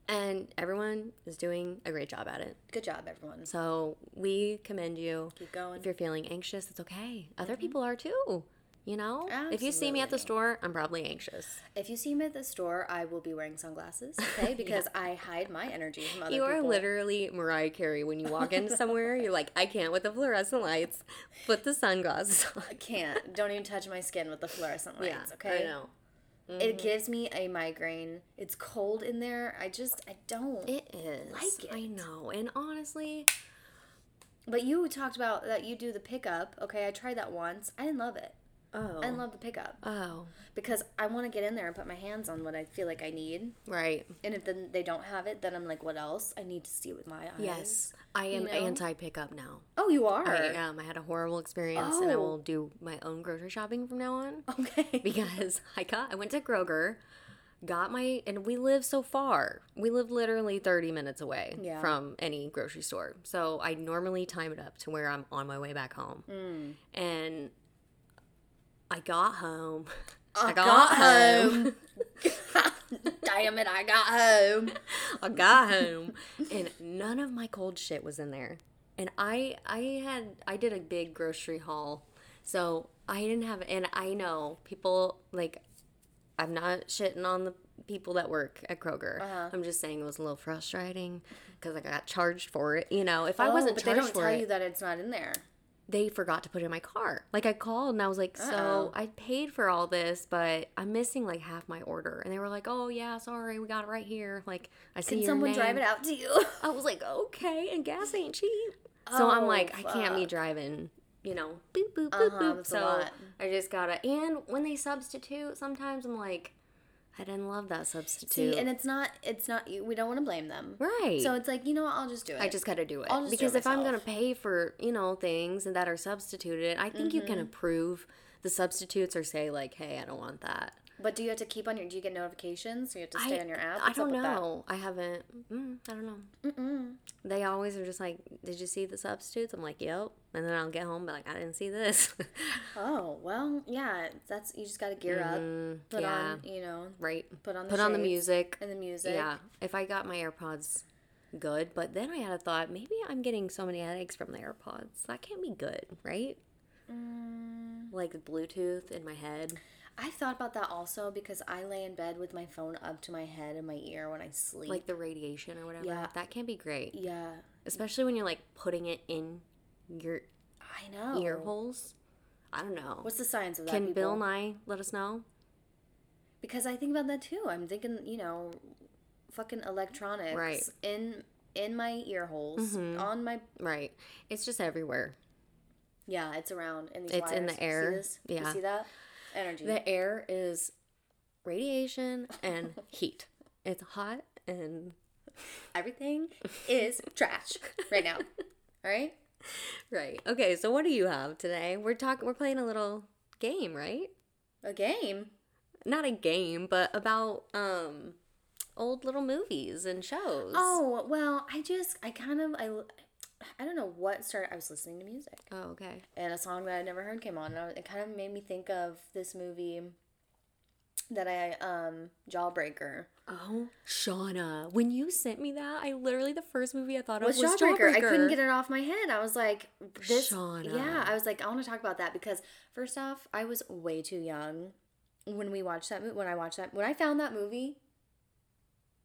Speaker 2: And everyone is doing a great job at it.
Speaker 3: Good job, everyone.
Speaker 2: So we commend you.
Speaker 3: Keep going.
Speaker 2: If you're feeling anxious, it's okay. Other people are too. You know, if you see me at the store, I'm probably anxious.
Speaker 3: If you see me at the store, I will be wearing sunglasses, okay? Because I hide my energy from other people.
Speaker 2: You are literally Mariah Carey when you walk into somewhere. You're like, I can't with the fluorescent lights. Put the sunglasses on.
Speaker 3: I can't. Don't even touch my skin with the fluorescent lights,
Speaker 2: Yeah,
Speaker 3: okay?
Speaker 2: I know.
Speaker 3: It mm-hmm. gives me a migraine. It's cold in there. I just I don't.
Speaker 2: It is.
Speaker 3: Like it.
Speaker 2: I know. And honestly,
Speaker 3: but you talked about that you do the pickup. Okay, I tried that once. I didn't love it.
Speaker 2: Oh,
Speaker 3: I love the pickup
Speaker 2: oh,
Speaker 3: because I want to get in there and put my hands on what I feel like I need.
Speaker 2: right.
Speaker 3: And if then they don't have it, then I'm like, what else? I need to see it with my eyes.
Speaker 2: Yes, I am
Speaker 3: know?
Speaker 2: anti pickup now.
Speaker 3: Oh, you are.
Speaker 2: I am. I had a horrible experience, and I
Speaker 3: Oh.
Speaker 2: will do my own grocery shopping from now on.
Speaker 3: Okay.
Speaker 2: because I got I went to Kroger, got my and we live so far. We live literally 30 minutes away
Speaker 3: Yeah.
Speaker 2: from any grocery store. So I normally time it up to where I'm on my way back home.
Speaker 3: Mm.
Speaker 2: And I got home.
Speaker 3: I got home. Damn it! I got home.
Speaker 2: I got home and none of my cold shit was in there. And I I had I did a big grocery haul. So I didn't have and I know people like I'm not shitting on the people that work at Kroger.
Speaker 3: Uh-huh.
Speaker 2: I'm just saying it was a little frustrating because I got charged for it. You know, if I
Speaker 3: Oh,
Speaker 2: wasn't
Speaker 3: but
Speaker 2: charged
Speaker 3: they don't tell
Speaker 2: it,
Speaker 3: you that it's not in there.
Speaker 2: They forgot to put it in my car. Like I called and I was like,
Speaker 3: Uh-oh.
Speaker 2: "So I paid for all this, but I'm missing like half my order." And they were like, "Oh yeah, sorry, we got it right here." Like I see
Speaker 3: Can someone drive it out to you?
Speaker 2: I was like, okay, and gas ain't cheap. So I'm
Speaker 3: Oh,
Speaker 2: like, I can't be driving, you know, boop, boop, boop,
Speaker 3: Uh-huh,
Speaker 2: boop. So. I just gotta, and when they substitute, sometimes I'm like, I didn't love that substitute.
Speaker 3: See, and it's not. It's not. We don't want to blame them.
Speaker 2: right.
Speaker 3: So it's like you know what? I'll just do it.
Speaker 2: I just gotta do it.
Speaker 3: I'll just do
Speaker 2: because
Speaker 3: it
Speaker 2: if I'm gonna pay for, you know, things and that are substituted, I think you
Speaker 3: Mm-hmm.
Speaker 2: can approve the substitutes or say, like, hey, I don't want that.
Speaker 3: But do you have to keep on your? Do you get notifications? So you have to stay
Speaker 2: I,
Speaker 3: on your app.
Speaker 2: I
Speaker 3: What's up
Speaker 2: don't know. I haven't. Mm, I don't know.
Speaker 3: Mm-mm.
Speaker 2: They always are just like, "Did you see the substitutes?" I'm like, "Yep." And then I'll get home, but like, "I didn't see this."
Speaker 3: Oh well, yeah. That's you just got to gear up. Put
Speaker 2: Mm, yeah.
Speaker 3: on, you know,
Speaker 2: right.
Speaker 3: put on the
Speaker 2: Put on the music.
Speaker 3: and the music.
Speaker 2: Yeah. If I got my AirPods, good. But then I had a thought, maybe I'm getting so many headaches from the AirPods. That can't be good, right?
Speaker 3: Mm,
Speaker 2: Like Bluetooth in my head.
Speaker 3: I thought about that also because I lay in bed with my phone up to my head and my ear when I sleep.
Speaker 2: like the radiation or whatever.
Speaker 3: Yeah.
Speaker 2: That can be great,
Speaker 3: yeah,
Speaker 2: especially when you're like putting it in your
Speaker 3: I know.
Speaker 2: ear holes. I don't know.
Speaker 3: What's the science of that?
Speaker 2: Can
Speaker 3: people?
Speaker 2: Bill Nye let us know?
Speaker 3: Because I think about that too. I'm thinking, you know, fucking electronics
Speaker 2: Right.
Speaker 3: in in my ear holes
Speaker 2: Mhm.
Speaker 3: on my
Speaker 2: Right. It's just everywhere.
Speaker 3: yeah. It's around in these.
Speaker 2: It's in the
Speaker 3: wires.
Speaker 2: Air. Yeah.
Speaker 3: You see that energy?
Speaker 2: The air is radiation and heat. It's hot and
Speaker 3: Everything is trash right now. All right.
Speaker 2: right. Okay, so what do you have today? We're talking. We're playing a little game, right?
Speaker 3: A game.
Speaker 2: Not a game, but about um old little movies and shows.
Speaker 3: Oh well, I just I kind of I. I don't know what started. I was listening to music,
Speaker 2: Oh, okay.
Speaker 3: and a song that I'd never heard came on. And it kind of made me think of this movie that I um Jawbreaker.
Speaker 2: Oh, Shauna, when you sent me that, I literally the first movie I thought of
Speaker 3: was
Speaker 2: was
Speaker 3: Jawbreaker. I couldn't get it off my head. I was like, this.
Speaker 2: Shauna.
Speaker 3: Yeah, I was like, I want to talk about that because first off, I was way too young when we watched that movie. When I watched that, when I found that movie,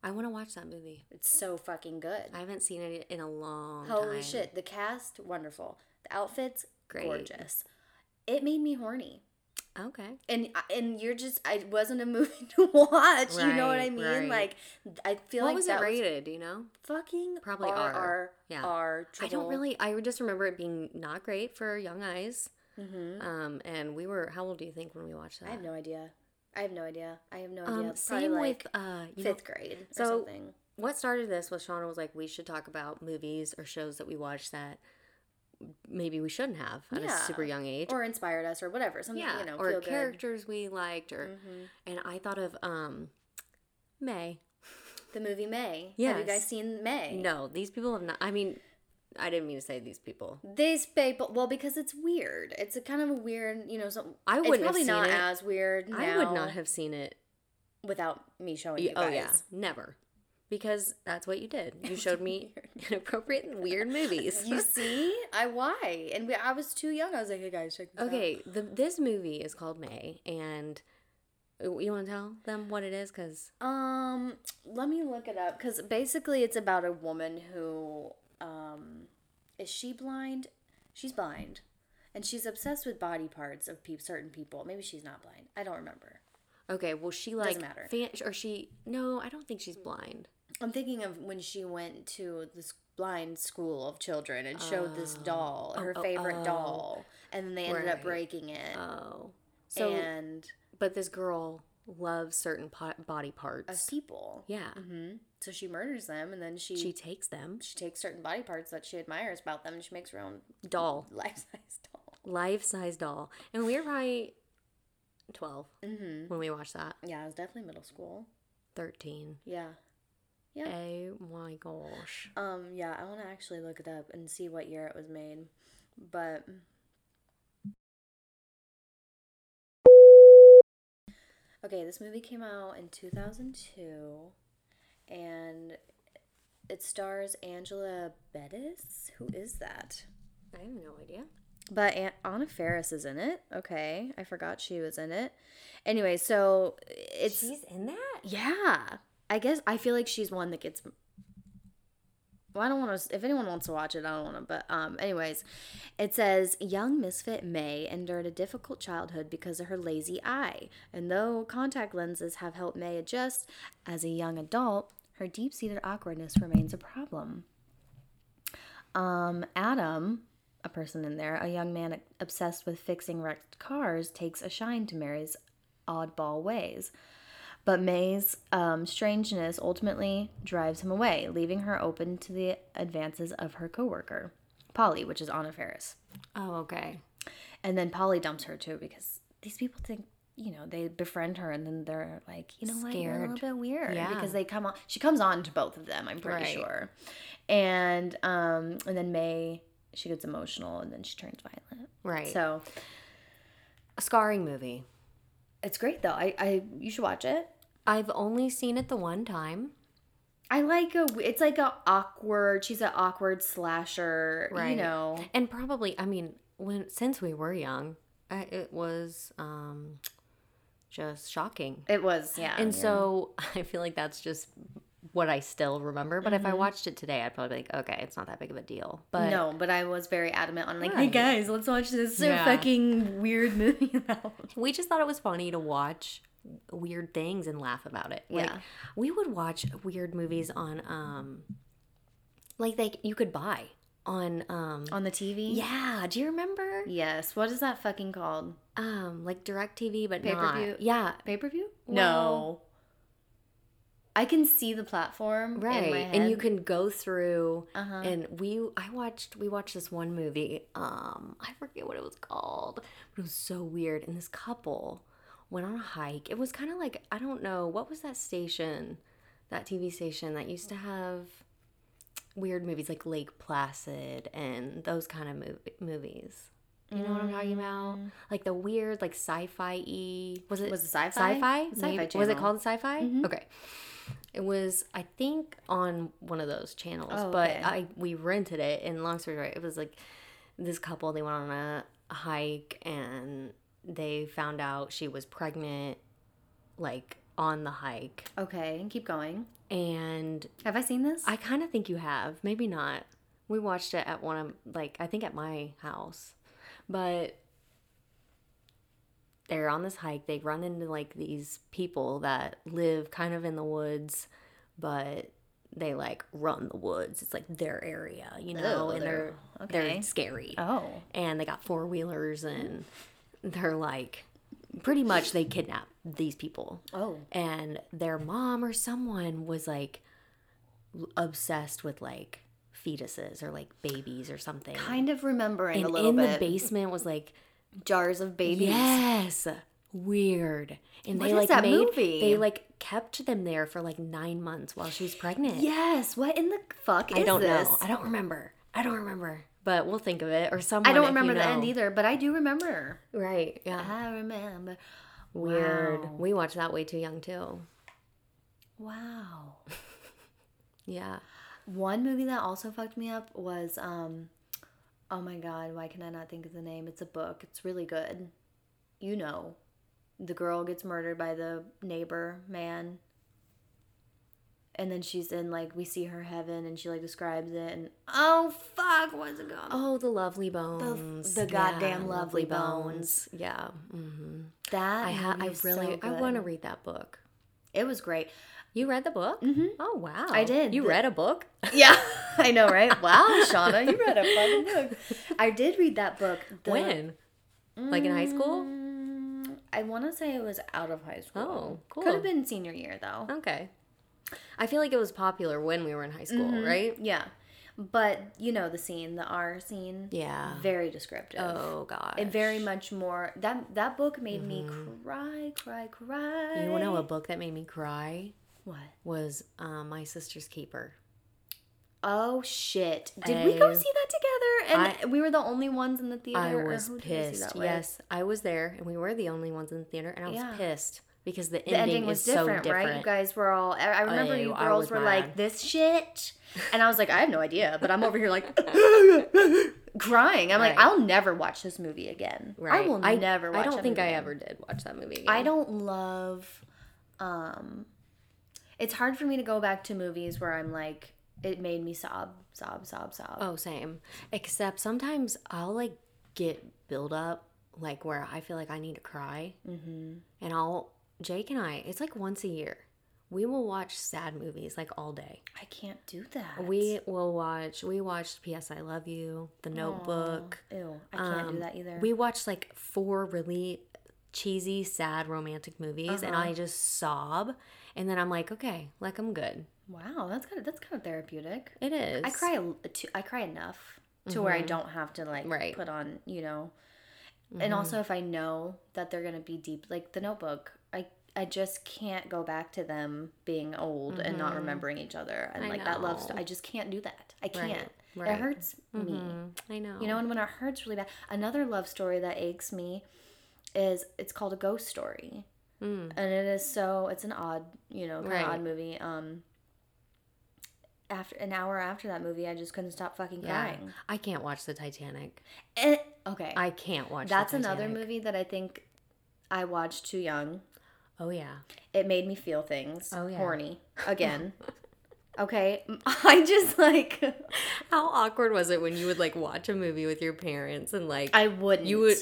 Speaker 2: I want to watch that movie.
Speaker 3: it's so fucking good.
Speaker 2: I haven't seen it in a long
Speaker 3: Holy
Speaker 2: time.
Speaker 3: shit! The cast, wonderful. The outfits,
Speaker 2: Great.
Speaker 3: gorgeous. It made me horny.
Speaker 2: Okay.
Speaker 3: And and you're just I wasn't a movie to watch. you know what I mean?
Speaker 2: right.
Speaker 3: Like I feel
Speaker 2: What
Speaker 3: like
Speaker 2: was
Speaker 3: that
Speaker 2: it rated? do you know?
Speaker 3: fucking
Speaker 2: Probably
Speaker 3: R
Speaker 2: R. Yeah.
Speaker 3: R.
Speaker 2: I don't really. I just remember it being not great for young eyes.
Speaker 3: hmm
Speaker 2: Um, and we were. How old do you think when we watched that?
Speaker 3: I have no idea. I have no idea. I have no idea.
Speaker 2: Um, same
Speaker 3: like
Speaker 2: with uh, you know,
Speaker 3: fifth grade or
Speaker 2: so-
Speaker 3: something.
Speaker 2: what started this was Shauna was like, we should talk about movies or shows that we watched that maybe we shouldn't have at
Speaker 3: Yeah.
Speaker 2: a super young age.
Speaker 3: Or inspired us or whatever. Something
Speaker 2: yeah,
Speaker 3: you know,
Speaker 2: or
Speaker 3: feel good.
Speaker 2: characters we liked, or
Speaker 3: Mhm.
Speaker 2: and I thought of um, May.
Speaker 3: The movie May. Yeah. Have you guys seen May?
Speaker 2: No, these people have not. I mean, I didn't mean to say these people.
Speaker 3: These people, well, because it's weird. It's a kind of a weird, you know. So
Speaker 2: I wouldn't have
Speaker 3: probably not
Speaker 2: it.
Speaker 3: as weird.
Speaker 2: I would not have seen it.
Speaker 3: without me showing you
Speaker 2: Oh yeah, never. because that's what you did. You showed me inappropriate and weird movies.
Speaker 3: You see, I why, and we, I was too young. I was like, "Hey guys, check this out."
Speaker 2: okay, the, this movie is called May, and you want to tell them what it is? Because
Speaker 3: Um, let me look it up because basically it's about a woman who, um, is she blind? She's blind, and she's obsessed with body parts of pe- certain people. Maybe she's not blind. I don't remember.
Speaker 2: okay, well, she like Doesn't
Speaker 3: matter.
Speaker 2: Fan, or she no, I don't think she's blind.
Speaker 3: I'm thinking of when she went to this blind school of children and showed this doll, her
Speaker 2: oh,
Speaker 3: favorite
Speaker 2: oh.
Speaker 3: doll, and then they ended up breaking it.
Speaker 2: Oh, so
Speaker 3: and
Speaker 2: but this girl loves certain po- body parts.
Speaker 3: of people.
Speaker 2: Yeah,
Speaker 3: hmm So she murders them, and then she
Speaker 2: she takes them.
Speaker 3: She takes certain body parts that she admires about them, and she makes her own
Speaker 2: Doll,
Speaker 3: life size doll.
Speaker 2: life size doll, and we were probably twelve
Speaker 3: Mm-hmm.
Speaker 2: when we watched that.
Speaker 3: Yeah, it was definitely middle school.
Speaker 2: Thirteen.
Speaker 3: Yeah. Yeah.
Speaker 2: Oh my gosh.
Speaker 3: Um. Yeah, I want to actually look it up and see what year it was made, but. Okay, this movie came out in 2002 and it stars Angela Bettis. Who is that?
Speaker 2: I have no idea.
Speaker 3: But Aunt Anna Faris is in it. Okay, I forgot she was in it. Anyway, so it's
Speaker 2: She's in that.
Speaker 3: yeah. I guess I feel like she's one that gets. Well, I don't want to. If anyone wants to watch it, I don't want to. But um, anyways, it says young misfit May endured a difficult childhood because of her lazy eye, and though contact lenses have helped May adjust as a young adult, her deep-seated awkwardness remains a problem. Um, Adam, a person in there, a young man obsessed with fixing wrecked cars, takes a shine to Mary's oddball ways. But May's um, strangeness ultimately drives him away, leaving her open to the advances of her coworker, Polly, which is Anna Faris.
Speaker 2: Oh, okay.
Speaker 3: And then Polly dumps her too because these people think, you know, they befriend her and then they're like, you know what, you're a little bit weird
Speaker 2: Yeah.
Speaker 3: because they come on. She comes on to both of them, I'm pretty
Speaker 2: Right.
Speaker 3: sure. And um, and then May, she gets emotional and then she turns violent.
Speaker 2: Right.
Speaker 3: So
Speaker 2: a scarring movie.
Speaker 3: it's great though. I, I you should watch it.
Speaker 2: I've only seen it the one time.
Speaker 3: I like a. It's like a awkward. She's an awkward slasher. You know.
Speaker 2: And probably, I mean, when since we were young, I, it was um just shocking.
Speaker 3: It was yeah.
Speaker 2: and
Speaker 3: yeah.
Speaker 2: so I feel like that's just what I still remember. But
Speaker 3: Mm-hmm.
Speaker 2: if I watched it today, I'd probably be like, okay, it's not that big of a deal. But
Speaker 3: no, but I was very adamant on like, hey guys, let's watch this
Speaker 2: Yeah.
Speaker 3: fucking weird movie. about
Speaker 2: we just thought it was funny to watch weird things and laugh about it. Like
Speaker 3: Yeah.
Speaker 2: we would watch weird movies on um like they you could buy on um
Speaker 3: on the TV.
Speaker 2: yeah, do you remember?
Speaker 3: Yes. What is that fucking called?
Speaker 2: Um like direct TV but
Speaker 3: Pay-per-view?
Speaker 2: not. Yeah.
Speaker 3: Pay per view?
Speaker 2: Well-
Speaker 3: no. I can see the platform.
Speaker 2: Right.
Speaker 3: In my
Speaker 2: And you can go through
Speaker 3: Uh-huh.
Speaker 2: and we I watched we watched this one movie. Um I forget what it was called. But it was so weird. And this couple went on a hike. It was kind of like I don't know, what was that station? That TV station that used to have weird movies like Lake Placid and those kind of mov- movies. You know what I'm talking about? Like the weird, like sci-fi y. Was it
Speaker 3: Mm. Was it sci-fi?
Speaker 2: Sci-fi.
Speaker 3: Sci-fi
Speaker 2: Was it called sci-fi?
Speaker 3: Mhm.
Speaker 2: Okay. It was, I think, on one of those channels,
Speaker 3: Oh,
Speaker 2: but
Speaker 3: okay.
Speaker 2: I we rented it. And long story short, it was like this couple. They went on a hike and they found out she was pregnant, like on the hike.
Speaker 3: Okay, keep going.
Speaker 2: And
Speaker 3: Have I seen this?
Speaker 2: I kind of think you have, maybe not. We watched it at one of like I think at my house, but they're on this hike. They run into like these people that live kind of in the woods, but they like run the woods. It's like their area, you know,
Speaker 3: Oh,
Speaker 2: and they're
Speaker 3: they're- okay.
Speaker 2: they're scary.
Speaker 3: oh.
Speaker 2: And they got four wheelers, and they're like pretty much they kidnap these people
Speaker 3: Oh.
Speaker 2: and their mom or someone was like obsessed with like fetuses or like babies or something.
Speaker 3: Kind of remembering
Speaker 2: and
Speaker 3: a little
Speaker 2: in
Speaker 3: bit.
Speaker 2: the basement was like
Speaker 3: Jars of babies.
Speaker 2: yes, weird. And
Speaker 3: What
Speaker 2: they like
Speaker 3: that
Speaker 2: made
Speaker 3: movie?
Speaker 2: they like kept them there for like nine months while she was pregnant.
Speaker 3: Yes. What in the fuck is
Speaker 2: I don't
Speaker 3: this?
Speaker 2: know. I don't remember. I don't remember. But we'll think of it or someone.
Speaker 3: I don't
Speaker 2: if you
Speaker 3: remember the end either, but I do remember.
Speaker 2: Right. Yeah.
Speaker 3: I remember.
Speaker 2: Weird.
Speaker 3: Wow.
Speaker 2: We watched that way too young too.
Speaker 3: Wow.
Speaker 2: Yeah.
Speaker 3: One movie that also fucked me up was um oh my god, why can I not think of the name? It's a book. It's really good. You know. The girl gets murdered by the neighbor man. And then she's in like we see her heaven and she like describes it and oh fuck, what's it called?
Speaker 2: Oh, the lovely bones.
Speaker 3: the goddamn Lovely Bones.
Speaker 2: Yeah. hmm
Speaker 3: that
Speaker 2: I ha- I really
Speaker 3: so
Speaker 2: I want to read that book.
Speaker 3: It was great.
Speaker 2: You read the book? Mm-hmm. Oh wow.
Speaker 3: I did.
Speaker 2: You
Speaker 3: The-
Speaker 2: read a book?
Speaker 3: Yeah, I know, right? Wow, Shauna, you read a fucking book. I did read that book. The-
Speaker 2: when? Like in high school?
Speaker 3: Mm, I want to say it was out of high school.
Speaker 2: Oh, cool.
Speaker 3: Could have been senior year though.
Speaker 2: Okay. I feel like it was popular when we were in high school, right?
Speaker 3: Yeah, but you know the scene, the R scene.
Speaker 2: Yeah.
Speaker 3: Very descriptive.
Speaker 2: Oh god.
Speaker 3: And very much more that that book made me cry, cry, cry.
Speaker 2: Mm-hmm. You know a book that made me cry
Speaker 3: what?
Speaker 2: was um, My Sister's Keeper.
Speaker 3: Oh shit! Did we go see that together? And we were the only ones in the theater.
Speaker 2: I was
Speaker 3: who did we see
Speaker 2: pissed. Yes, I was there, and we were the only ones in the theater, and I was
Speaker 3: Yeah.
Speaker 2: pissed because the ending,
Speaker 3: the ending was different,
Speaker 2: so different.
Speaker 3: right? You guys were all. I remember you girls were
Speaker 2: mad.
Speaker 3: like this shit, and I was like, I have no idea, but I'm over here like crying. I'm like, I'll never watch this movie again. I will I, never. watch
Speaker 2: I don't think I
Speaker 3: again.
Speaker 2: ever did watch that movie. Again.
Speaker 3: I don't love. Um, it's hard for me to go back to movies where I'm like, it made me sob, sob, sob, sob.
Speaker 2: Oh, same. Except sometimes I'll like get build up, like where I feel like I need to cry, mm-hmm. and I'll Jake and I. It's like once a year. We will watch sad movies like all day.
Speaker 3: I can't do that.
Speaker 2: We will watch. We watched P.S. I Love You, The Notebook.
Speaker 3: Ew, I can't do
Speaker 2: Um,
Speaker 3: that either.
Speaker 2: We watched like four really cheesy, sad romantic movies, and
Speaker 3: Uh-huh.
Speaker 2: I just sob. And then I'm like, okay, like I'm good.
Speaker 3: wow, that's kind of that's kind of therapeutic.
Speaker 2: It is.
Speaker 3: I cry. a- to- I cry enough to where I don't have to like
Speaker 2: Mm-hmm. Right. Mm-hmm.
Speaker 3: put on, you know. And also, if I know that they're gonna be deep, like The Notebook, I just can't go back to them being old and not remembering each other and
Speaker 2: Mm-hmm. I
Speaker 3: like that love.
Speaker 2: know.
Speaker 3: St- I just can't do that. I can't. It
Speaker 2: right.
Speaker 3: hurts me.
Speaker 2: Mm, I know.
Speaker 3: You know, and when it hurts really bad, another love story that aches me is it's called a ghost story,
Speaker 2: Mm.
Speaker 3: and it is so it's an odd, you know, kind
Speaker 2: Right.
Speaker 3: of odd movie. Um, after an hour after that movie, I just couldn't stop fucking
Speaker 2: Yeah.
Speaker 3: crying.
Speaker 2: I can't watch the Titanic.
Speaker 3: Eh, okay,
Speaker 2: I can't watch.
Speaker 3: that's
Speaker 2: the
Speaker 3: another movie that I think I watched too young.
Speaker 2: Oh yeah.
Speaker 3: It made me feel things.
Speaker 2: Oh, yeah.
Speaker 3: horny again. okay, I just like
Speaker 2: How awkward was it when you would like watch a movie with your parents and like
Speaker 3: I wouldn't.
Speaker 2: you would?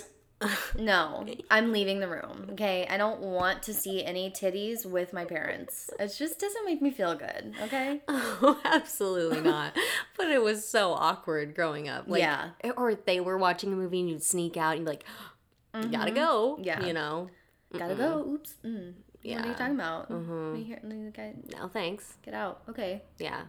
Speaker 3: No, I'm leaving the room. Okay, I don't want to see any titties with my parents. It just doesn't make me feel good. Okay.
Speaker 2: Oh, absolutely not. but it was so awkward growing up. Like,
Speaker 3: Yeah.
Speaker 2: Or they were watching a movie and you'd sneak out and you'd be like, you gotta go.
Speaker 3: Mm-hmm. Yeah.
Speaker 2: You know.
Speaker 3: Gotta go. Oops. Mm. What are you
Speaker 2: Yeah. Mm-hmm.
Speaker 3: talking about? Me hear- let me get-
Speaker 2: No thanks.
Speaker 3: Get out. Okay.
Speaker 2: Yeah.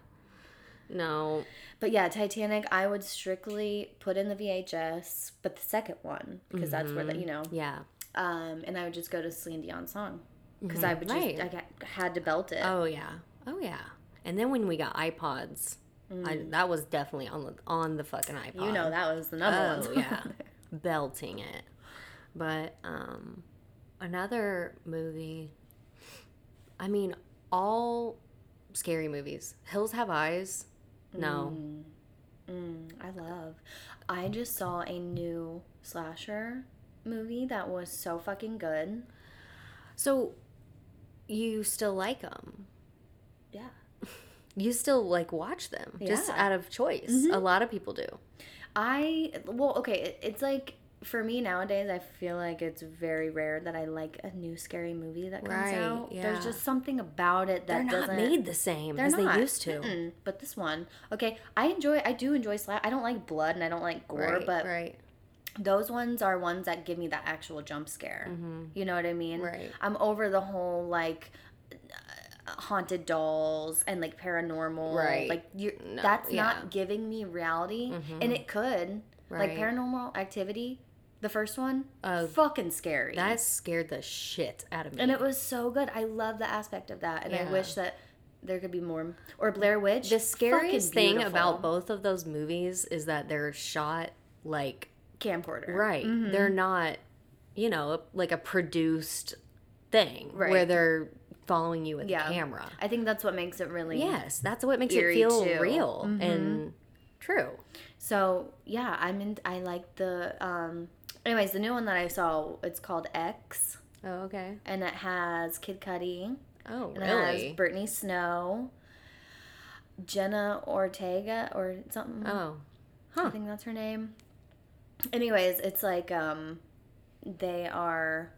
Speaker 2: No.
Speaker 3: But yeah, Titanic, I would strictly put in the VHS, but the second one because that's where the you know.
Speaker 2: Yeah.
Speaker 3: Um, and I would just go to Celine Dion song because I would just
Speaker 2: Right.
Speaker 3: I got, had to belt it.
Speaker 2: Oh yeah. Oh yeah. And then when we got iPods, I, that was definitely on the on the fucking iPod.
Speaker 3: Mm. you know that was the number
Speaker 2: Oh
Speaker 3: one.
Speaker 2: yeah, belting it. But um, another movie. I mean, all scary movies. Hills Have Eyes. No.
Speaker 3: Mm, I love. I just saw a new slasher movie that was so fucking good.
Speaker 2: So, you still like them?
Speaker 3: Yeah.
Speaker 2: You still like watch them just out of choice. A lot of people do.
Speaker 3: I well, okay, it, it's like for me nowadays, I feel like it's very rare that I like a new scary movie that comes
Speaker 2: Right,
Speaker 3: out.
Speaker 2: yeah.
Speaker 3: There's just something about it that
Speaker 2: They're not
Speaker 3: doesn't
Speaker 2: made the same as
Speaker 3: not.
Speaker 2: they used to.
Speaker 3: Mm-mm. But this one, okay, I enjoy. I do enjoy slap. I don't like blood and I don't like gore,
Speaker 2: Right,
Speaker 3: but
Speaker 2: right.
Speaker 3: those ones are ones that give me that actual jump scare. You know what I mean?
Speaker 2: Mm-hmm. Right.
Speaker 3: I'm over the whole like uh, haunted dolls and like paranormal.
Speaker 2: Right.
Speaker 3: Like you
Speaker 2: No,
Speaker 3: that's
Speaker 2: yeah.
Speaker 3: not giving me reality, and it could. Like paranormal activity, the first one,
Speaker 2: Oh,
Speaker 3: fucking scary.
Speaker 2: That scared the shit out of me.
Speaker 3: and it was so good. I love the aspect of that, and I wish that there could be more. Or Blair Witch.
Speaker 2: the scariest thing about both of those movies is that they're shot like
Speaker 3: camcorder.
Speaker 2: right. They're not, you know, like a produced thing
Speaker 3: right.
Speaker 2: where they're following you with
Speaker 3: Yeah.
Speaker 2: the camera.
Speaker 3: I think that's what makes it really.
Speaker 2: Yes, that's what makes it feel
Speaker 3: too. Mm-hmm.
Speaker 2: real and true.
Speaker 3: So yeah, I'm in. I like the. um Anyways, the new one that I saw, it's called X,
Speaker 2: Oh, okay.
Speaker 3: and it has Kid Cudi,
Speaker 2: Oh,
Speaker 3: and it has? Brittany Snow, Jenna Ortega or something.
Speaker 2: Oh, huh.
Speaker 3: I think that's her name. Anyways, it's like um they are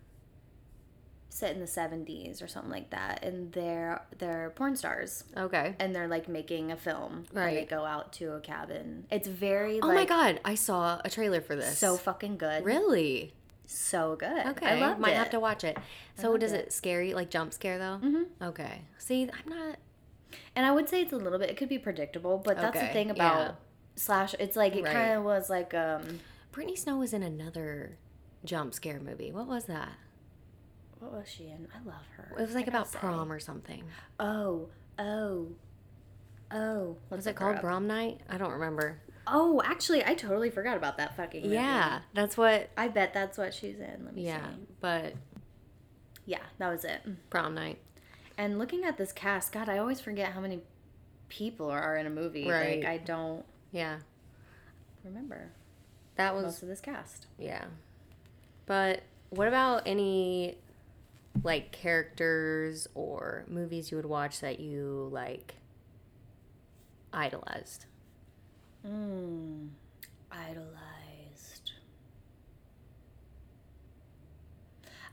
Speaker 3: set in the 70s or something like that and they're they're porn stars
Speaker 2: Okay.
Speaker 3: and they're like making a film and they
Speaker 2: Right.
Speaker 3: go out to a cabin. It's very
Speaker 2: Oh
Speaker 3: like
Speaker 2: my god, I saw a trailer for this.
Speaker 3: so fucking good.
Speaker 2: really?
Speaker 3: So good.
Speaker 2: Okay,
Speaker 3: I love
Speaker 2: might
Speaker 3: it.
Speaker 2: have to watch it. So does
Speaker 3: it.
Speaker 2: it scary like jump scare though?
Speaker 3: Mm-hmm.
Speaker 2: Okay. See, I'm not.
Speaker 3: And I would say it's a little bit it could be predictable, but that's the thing about
Speaker 2: yeah.
Speaker 3: slash it's like it
Speaker 2: Right.
Speaker 3: kind of was like um
Speaker 2: Brittany Snow was in another jump scare movie. What was that?
Speaker 3: What was she in? I love her.
Speaker 2: It was like about
Speaker 3: say.
Speaker 2: prom or something.
Speaker 3: Oh, oh. Oh, let's
Speaker 2: Was it called prom night? I don't remember.
Speaker 3: Oh, actually, I totally forgot about that fucking movie.
Speaker 2: Yeah, that's what.
Speaker 3: I bet that's what she's in. Let me
Speaker 2: Yeah,
Speaker 3: see.
Speaker 2: but
Speaker 3: Yeah, that was it.
Speaker 2: prom night.
Speaker 3: And looking at this cast, God, I always forget how many people are in a movie.
Speaker 2: Right.
Speaker 3: Like, I don't
Speaker 2: Yeah,
Speaker 3: remember
Speaker 2: that was most
Speaker 3: of this cast.
Speaker 2: yeah. But what about any like characters or movies you would watch that you like idolized?
Speaker 3: Mmm. Idolized.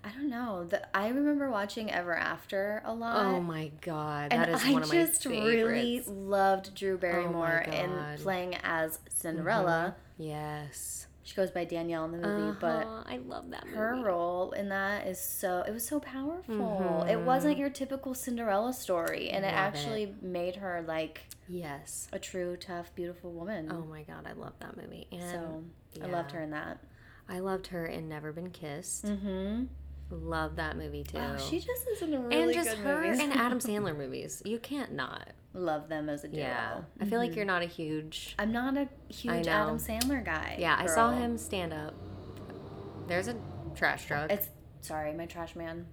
Speaker 3: I don't know. The, I remember watching Ever After a lot.
Speaker 2: Oh my god,
Speaker 3: and
Speaker 2: that is
Speaker 3: I
Speaker 2: one of my
Speaker 3: just really.
Speaker 2: Oh
Speaker 3: loved Drew oh Barrymore
Speaker 2: God.
Speaker 3: and playing as mm-hmm. Cinderella.
Speaker 2: Yes,
Speaker 3: She goes by Danielle in the movie, but
Speaker 2: Uh-huh, I love that movie.
Speaker 3: her role in that is so it was so powerful. It wasn't your typical Cinderella story, and it
Speaker 2: Mm-hmm. Love
Speaker 3: actually made her like
Speaker 2: Yes.
Speaker 3: a true, tough, beautiful woman.
Speaker 2: Oh my god, I love that movie. And
Speaker 3: so I loved her in that.
Speaker 2: I loved her in Never Been Kissed.
Speaker 3: Mm-hmm.
Speaker 2: Love that movie too.
Speaker 3: Oh, she just is in a really
Speaker 2: and just
Speaker 3: good
Speaker 2: her
Speaker 3: movies.
Speaker 2: and Adam Sandler movies. You can't not.
Speaker 3: Love them as a duo.
Speaker 2: Yeah. I feel like you're not a huge.
Speaker 3: I'm not a huge. Adam Sandler guy.
Speaker 2: Yeah, I saw him stand up. There's a trash truck.
Speaker 3: It's sorry, my trash man.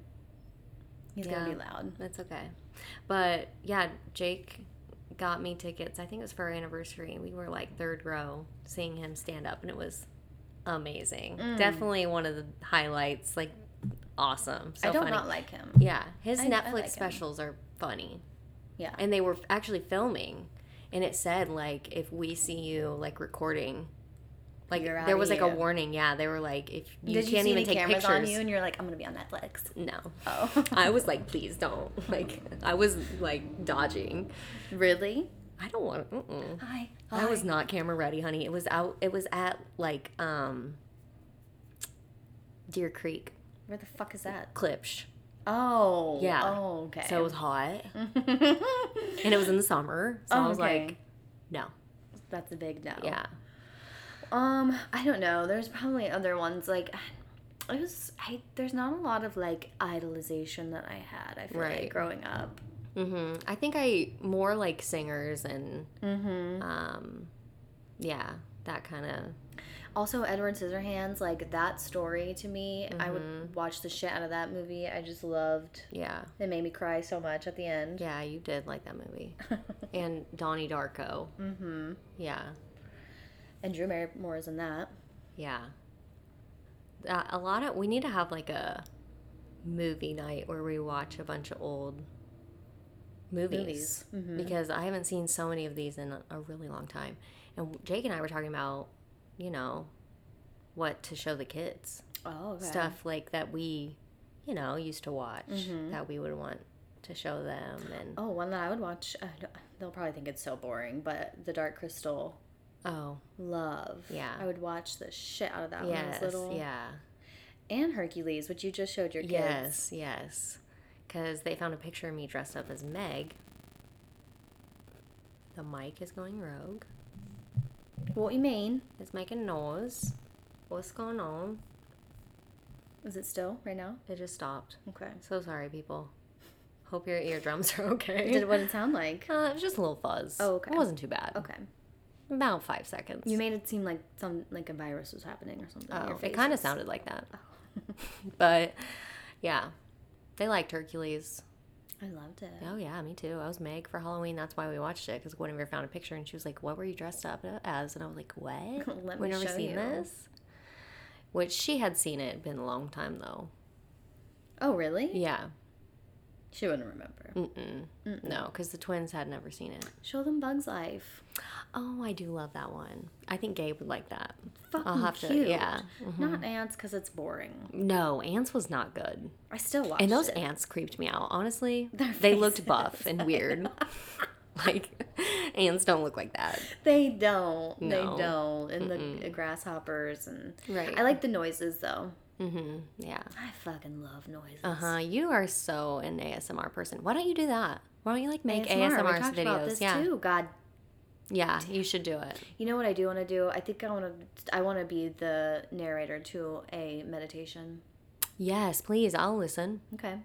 Speaker 3: He's gonna be loud.
Speaker 2: That's okay. But yeah, Jake got me tickets. I think it was for our anniversary. We were like third row seeing him stand up, and it was amazing.
Speaker 3: Mm.
Speaker 2: Definitely one of the highlights. Like, awesome. So
Speaker 3: I don't
Speaker 2: funny.
Speaker 3: not like him.
Speaker 2: Yeah, his
Speaker 3: I- I
Speaker 2: Netflix
Speaker 3: like him.
Speaker 2: specials are funny,
Speaker 3: Yeah.
Speaker 2: and they were actually filming, and it said like if we see you like recording. Like
Speaker 3: You're
Speaker 2: there was like a warning, yeah. They were like, if you
Speaker 3: Did
Speaker 2: can't
Speaker 3: see
Speaker 2: even take
Speaker 3: cameras
Speaker 2: pictures,
Speaker 3: on you and you're like, I'm gonna be on Netflix?
Speaker 2: no.
Speaker 3: Oh.
Speaker 2: I was like, please don't. Like, I was like dodging.
Speaker 3: really?
Speaker 2: I don't want. Mm-mm.
Speaker 3: Hi.
Speaker 2: I was not camera ready, honey. It was out. It was at like um, Deer Creek,
Speaker 3: Where the fuck is that?
Speaker 2: Klipsch.
Speaker 3: Oh.
Speaker 2: Yeah.
Speaker 3: Oh, okay.
Speaker 2: So it was hot, and it was in the summer. So
Speaker 3: Oh,
Speaker 2: I was
Speaker 3: okay.
Speaker 2: like, no.
Speaker 3: That's a big no.
Speaker 2: Yeah.
Speaker 3: Um, I don't know. There's probably other ones like it was. I there's not a lot of like idolization that I had. I feel
Speaker 2: Right.
Speaker 3: like growing up.
Speaker 2: hmm I think I more like singers and
Speaker 3: Mm-hmm.
Speaker 2: um, yeah, that kind of.
Speaker 3: Also, Edward Scissorhands, like that story to me, I
Speaker 2: Mm-hmm.
Speaker 3: would watch the shit out of that movie. I just loved.
Speaker 2: Yeah.
Speaker 3: It made me cry so much at the end.
Speaker 2: Yeah, you did like that movie. and Donnie Darko.
Speaker 3: mm-hmm.
Speaker 2: Yeah.
Speaker 3: And Drew Barrymore is in that.
Speaker 2: Yeah. Uh, a lot of we need to have like a movie night where we watch a bunch of old movies,
Speaker 3: Movies. Mhm.
Speaker 2: because I haven't seen so many of these in a, a really long time. And Jake and I were talking about, you know, what to show the kids.
Speaker 3: Oh, okay.
Speaker 2: Stuff like that we, you know, used to watch
Speaker 3: Mhm.
Speaker 2: that we would want to show them and
Speaker 3: Oh, one that I would watch. Uh, they'll probably think it's so boring, but The Dark Crystal.
Speaker 2: oh,
Speaker 3: Love.
Speaker 2: Yeah.
Speaker 3: I would watch the shit out of that when I was little.
Speaker 2: yeah.
Speaker 3: And Hercules, which you just showed your kids.
Speaker 2: Yes, yes. Because they found a picture of me dressed up as Meg. The mic is going rogue.
Speaker 3: What you mean?
Speaker 2: It's making noise. What's going on?
Speaker 3: Is it still right now?
Speaker 2: It just stopped.
Speaker 3: Okay.
Speaker 2: So sorry, people. Hope your eardrums are okay.
Speaker 3: Did what did it sound like?
Speaker 2: Uh, it was just a little fuzz.
Speaker 3: Oh, okay.
Speaker 2: It wasn't too bad.
Speaker 3: Okay.
Speaker 2: About five seconds.
Speaker 3: You made it seem like some like a virus was happening or something.
Speaker 2: Oh, it kind of sounded like that. but yeah, they liked Hercules.
Speaker 3: I loved it.
Speaker 2: Oh yeah, me too. I was Meg for Halloween. That's why we watched it because Guinevere found a picture and she was like, "What were you dressed up as?" And I was like, "What?
Speaker 3: Let
Speaker 2: we
Speaker 3: me
Speaker 2: never
Speaker 3: show
Speaker 2: seen
Speaker 3: you."
Speaker 2: this." Which she had seen it. Been a long time though.
Speaker 3: Oh, really?
Speaker 2: Yeah.
Speaker 3: She wouldn't remember.
Speaker 2: Mm-mm. No, because the twins had never seen it.
Speaker 3: Show them Bug's Life.
Speaker 2: Oh, I do love that one. I think Gabe would like that.
Speaker 3: Fucking
Speaker 2: I'll have to-
Speaker 3: cute.
Speaker 2: yeah. Mm-hmm.
Speaker 3: Not Antz because it's boring.
Speaker 2: No, Antz was not good.
Speaker 3: I still watch
Speaker 2: And those
Speaker 3: it.
Speaker 2: ants creeped me out. Honestly, they looked buff and weird. like ants don't look like that.
Speaker 3: They don't.
Speaker 2: No.
Speaker 3: They don't. And the, the grasshoppers and
Speaker 2: Right.
Speaker 3: I like the noises though.
Speaker 2: Mm-hmm. Yeah.
Speaker 3: I fucking love noises.
Speaker 2: Uh huh. You are so an ASMR person. Why don't you do that? Why don't you like make
Speaker 3: ASMR.
Speaker 2: ASMR,
Speaker 3: we talked
Speaker 2: videos?
Speaker 3: about this
Speaker 2: yeah.
Speaker 3: too. God,
Speaker 2: Yeah, you should do it.
Speaker 3: you know what I do want to do? I think I want to. I want to be the narrator to a meditation.
Speaker 2: Yes, please. I'll listen.
Speaker 3: Okay,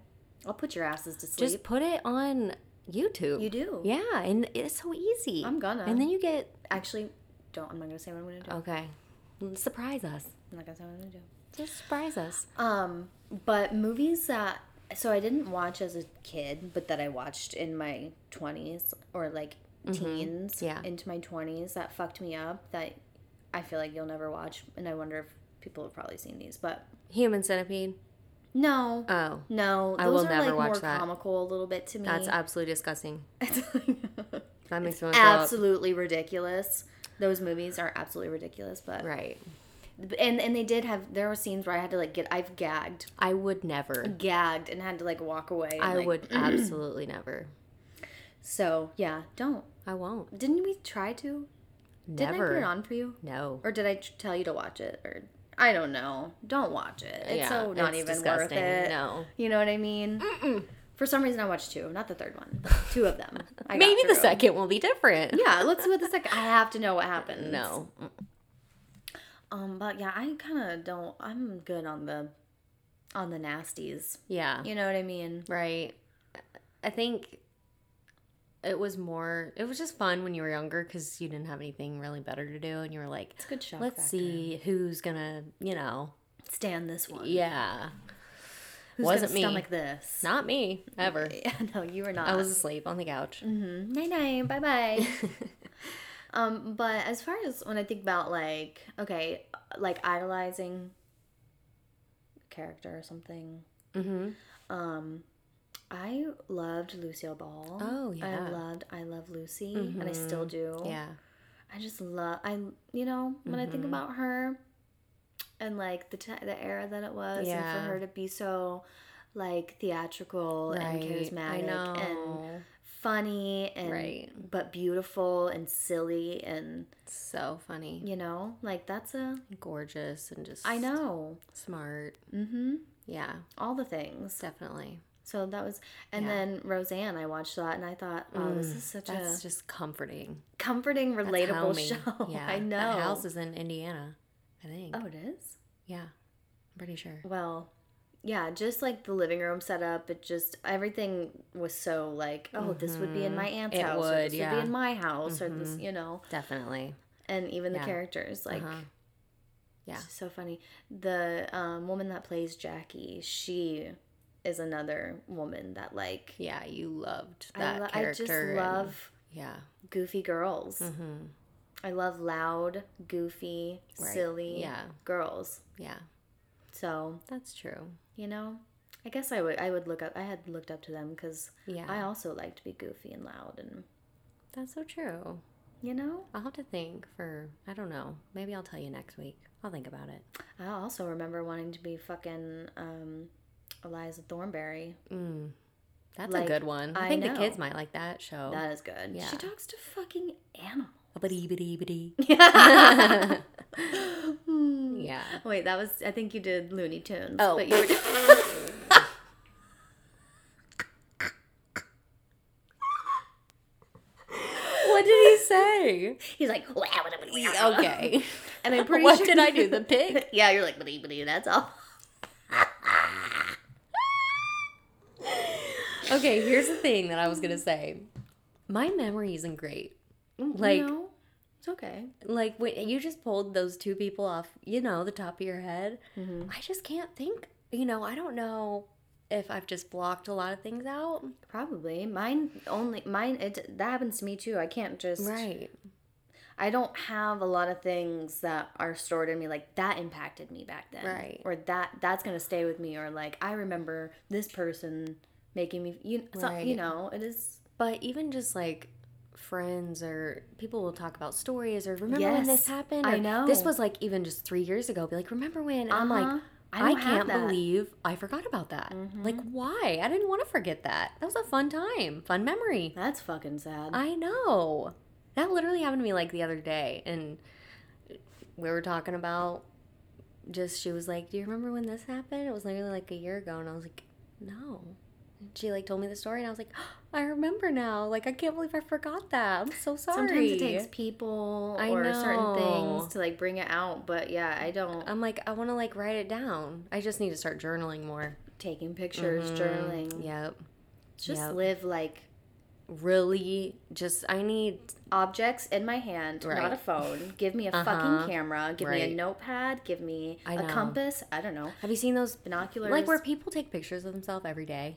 Speaker 3: I'll put your asses to sleep.
Speaker 2: Just put it on YouTube.
Speaker 3: you do.
Speaker 2: Yeah, and it's so easy.
Speaker 3: I'm gonna.
Speaker 2: And then you get
Speaker 3: Actually, don't. I'm not gonna say what I'm gonna do.
Speaker 2: okay. Surprise us.
Speaker 3: I'm not gonna say what I'm gonna do.
Speaker 2: Just surprise us.
Speaker 3: Um, but movies that so I didn't watch as a kid, but that I watched in my twenties or like teens,
Speaker 2: Mm-hmm. Yeah.
Speaker 3: into my twenties that fucked me up. That I feel like you'll never watch, and I wonder if people have probably seen these, but
Speaker 2: Human Centipede.
Speaker 3: no,
Speaker 2: Oh,
Speaker 3: no,
Speaker 2: I will
Speaker 3: are
Speaker 2: never
Speaker 3: like
Speaker 2: watch
Speaker 3: more
Speaker 2: that.
Speaker 3: comical a little bit to me.
Speaker 2: that's absolutely disgusting.
Speaker 3: It's
Speaker 2: That makes me
Speaker 3: absolutely ridiculous. Those movies are absolutely ridiculous, but
Speaker 2: Right.
Speaker 3: And and they did have there were scenes where I had to like get I've gagged,
Speaker 2: I would never.
Speaker 3: gagged, and had to like walk away. and,
Speaker 2: I
Speaker 3: like-
Speaker 2: would absolutely never.
Speaker 3: So yeah, don't.
Speaker 2: I won't.
Speaker 3: Didn't we try to? Didn't
Speaker 2: Never.
Speaker 3: I put it on for you?
Speaker 2: No.
Speaker 3: Or did I tell you to watch it? Or I don't know. Don't watch it. It's
Speaker 2: Yeah,
Speaker 3: so not
Speaker 2: it's
Speaker 3: even
Speaker 2: disgusting.
Speaker 3: worth it.
Speaker 2: No.
Speaker 3: You know what I mean? For some reason, I watched two, not the third one. Two of them. I
Speaker 2: Maybe the second will be different.
Speaker 3: Yeah, let's see what the second. I have to know what happens.
Speaker 2: No.
Speaker 3: Um, but yeah, I kind of don't. I'm good on the, on the nasties.
Speaker 2: Yeah.
Speaker 3: You know what I mean?
Speaker 2: Right. I think it was more, it was just fun when you were younger because you didn't have anything really better to do. And you were like,
Speaker 3: It's good shock
Speaker 2: let's
Speaker 3: factor.
Speaker 2: see who's going to, you know,
Speaker 3: Stand this one.
Speaker 2: yeah.
Speaker 3: Who's
Speaker 2: wasn't me.
Speaker 3: Stomach this.
Speaker 2: Not me, ever.
Speaker 3: Yeah, no, you were not.
Speaker 2: I was asleep on the couch.
Speaker 3: Mm-hmm. Night night. Bye bye. um, but as far as when I think about like okay, like idolizing character or something,
Speaker 2: Mm-hmm.
Speaker 3: um, I loved Lucille Ball.
Speaker 2: Oh, yeah.
Speaker 3: I loved I love Lucy, and I still do.
Speaker 2: Yeah.
Speaker 3: I just love I you know when I
Speaker 2: Mm-hmm.
Speaker 3: think about her and like the t- the era that it was, and for her to be so like theatrical and
Speaker 2: Right.
Speaker 3: charismatic
Speaker 2: I know.
Speaker 3: and funny and
Speaker 2: Right.
Speaker 3: but beautiful and silly and
Speaker 2: so funny.
Speaker 3: you know like that's a
Speaker 2: Gorgeous and just
Speaker 3: I know
Speaker 2: smart.
Speaker 3: mm-hmm
Speaker 2: Yeah,
Speaker 3: all the things
Speaker 2: definitely.
Speaker 3: so that was and
Speaker 2: Yeah. Mm,
Speaker 3: then Roseanne I watched that and I thought oh this is such
Speaker 2: That's
Speaker 3: a
Speaker 2: just comforting.
Speaker 3: comforting relatable show
Speaker 2: Yeah.
Speaker 3: I know
Speaker 2: That house is in Indiana, I think.
Speaker 3: oh it is
Speaker 2: Yeah. I'm pretty sure.
Speaker 3: well yeah just like the living room setup it just everything was so like oh this would be in my aunt's
Speaker 2: Mm-hmm. It
Speaker 3: house or
Speaker 2: would,
Speaker 3: this would
Speaker 2: yeah.
Speaker 3: be in my house or this you know
Speaker 2: Definitely.
Speaker 3: and even the
Speaker 2: Yeah.
Speaker 3: characters like
Speaker 2: Uh-huh. Yeah.
Speaker 3: So funny. The um, woman that plays Jackie, she is another woman that like
Speaker 2: Yeah, you loved
Speaker 3: I,
Speaker 2: that
Speaker 3: lo- I
Speaker 2: character.
Speaker 3: just
Speaker 2: and-
Speaker 3: love
Speaker 2: yeah.
Speaker 3: goofy girls.
Speaker 2: Mm-hmm.
Speaker 3: I love loud, goofy,
Speaker 2: Right.
Speaker 3: silly
Speaker 2: Yeah.
Speaker 3: girls.
Speaker 2: Yeah.
Speaker 3: So
Speaker 2: That's true.
Speaker 3: You know, I guess I would I would look up. I had looked up to them because
Speaker 2: Yeah.
Speaker 3: I also like to be goofy and loud, and
Speaker 2: That's so true.
Speaker 3: you know,
Speaker 2: I'll have to think for I don't know. Maybe I'll tell you next week. I'll think about it.
Speaker 3: I also remember wanting to be fucking um, Eliza Thornberry.
Speaker 2: Mm. That's
Speaker 3: Like,
Speaker 2: a good one. I,
Speaker 3: I
Speaker 2: think the kids might like that show.
Speaker 3: That is good.
Speaker 2: Yeah.
Speaker 3: She talks to fucking animals.
Speaker 2: Bitty, bitty, bitty.
Speaker 3: Hmm.
Speaker 2: yeah.
Speaker 3: Wait, that was I think you did Looney Tunes.
Speaker 2: Oh.
Speaker 3: but you were
Speaker 2: What did he say?
Speaker 3: he's like
Speaker 2: okay.
Speaker 3: and I'm pretty
Speaker 2: what
Speaker 3: sure
Speaker 2: did I do? The pig?
Speaker 3: yeah, you're like bitty bitty. That's all.
Speaker 2: Okay, here's the thing that I was gonna say. My memory isn't great. Like,
Speaker 3: no, it's okay.
Speaker 2: like when you just pulled those two people off, you know, the top of your head.
Speaker 3: Mm-hmm.
Speaker 2: I just can't think. You know, I don't know. if I've just blocked a lot of things out.
Speaker 3: Probably. Mine only mine it that happens to me too. I can't just
Speaker 2: Right.
Speaker 3: I don't have a lot of things that are stored in me like that impacted me back then.
Speaker 2: Right.
Speaker 3: Or that that's going to stay with me or like I remember this person making me you so, you know, it is
Speaker 2: But even just like friends or people will talk about stories or remember when this
Speaker 3: Yes,
Speaker 2: happened?
Speaker 3: I know.
Speaker 2: This was like even just three years ago. Be like, remember when? And I'm
Speaker 3: Uh-huh.
Speaker 2: like,
Speaker 3: I
Speaker 2: I, can't.
Speaker 3: Mm-hmm.
Speaker 2: believe I forgot about that. Like, why? I didn't want to forget that. That was a fun time, fun memory.
Speaker 3: that's fucking sad.
Speaker 2: I know. That literally happened to me like the other day. And we were talking about just, she was like, Do you remember when this happened? It was literally like a year ago. And I was like, No. She like told me the story and I was like, I remember now. Like, I can't believe I forgot that. I'm so sorry.
Speaker 3: Sometimes it takes people
Speaker 2: I
Speaker 3: or certain things to like bring it out, but yeah, I don't
Speaker 2: I'm like, I want to like write it down. I just need to start journaling more.
Speaker 3: taking pictures, journaling.
Speaker 2: Yep.
Speaker 3: Just
Speaker 2: Yep.
Speaker 3: live like
Speaker 2: Really, just, I need
Speaker 3: objects in my hand, not a phone. Give me a
Speaker 2: Uh-huh.
Speaker 3: fucking camera. Give me a notepad. Give me a compass. I don't know.
Speaker 2: Have you seen those
Speaker 3: Binoculars.
Speaker 2: like where people take pictures of themselves every day?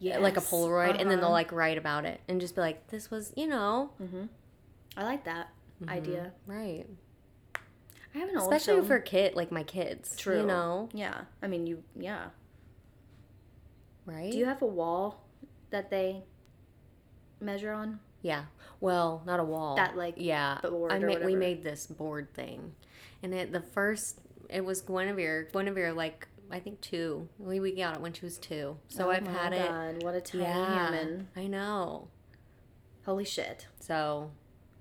Speaker 3: Yes.
Speaker 2: Like a Polaroid, and then they'll
Speaker 3: Uh-huh.
Speaker 2: like write about it and just be like, "This was, you know, Mhm.
Speaker 3: I like that
Speaker 2: Mm-hmm.
Speaker 3: idea.
Speaker 2: right."
Speaker 3: I have an old
Speaker 2: Especially
Speaker 3: film.
Speaker 2: for kid, like my kids.
Speaker 3: True.
Speaker 2: You know,
Speaker 3: Yeah. I mean, you. Yeah.
Speaker 2: right?
Speaker 3: Do you have a wall that they measure on?
Speaker 2: Yeah. Well, not a wall.
Speaker 3: That, like,
Speaker 2: yeah.
Speaker 3: board
Speaker 2: I
Speaker 3: or
Speaker 2: ma- we made this board thing, and it the first it was Guinevere. Guinevere, like I think two. We we got it when she was two. So
Speaker 3: Oh
Speaker 2: I've had it.
Speaker 3: God, What a tiny
Speaker 2: Yeah.
Speaker 3: human.
Speaker 2: I know.
Speaker 3: Holy shit.
Speaker 2: So,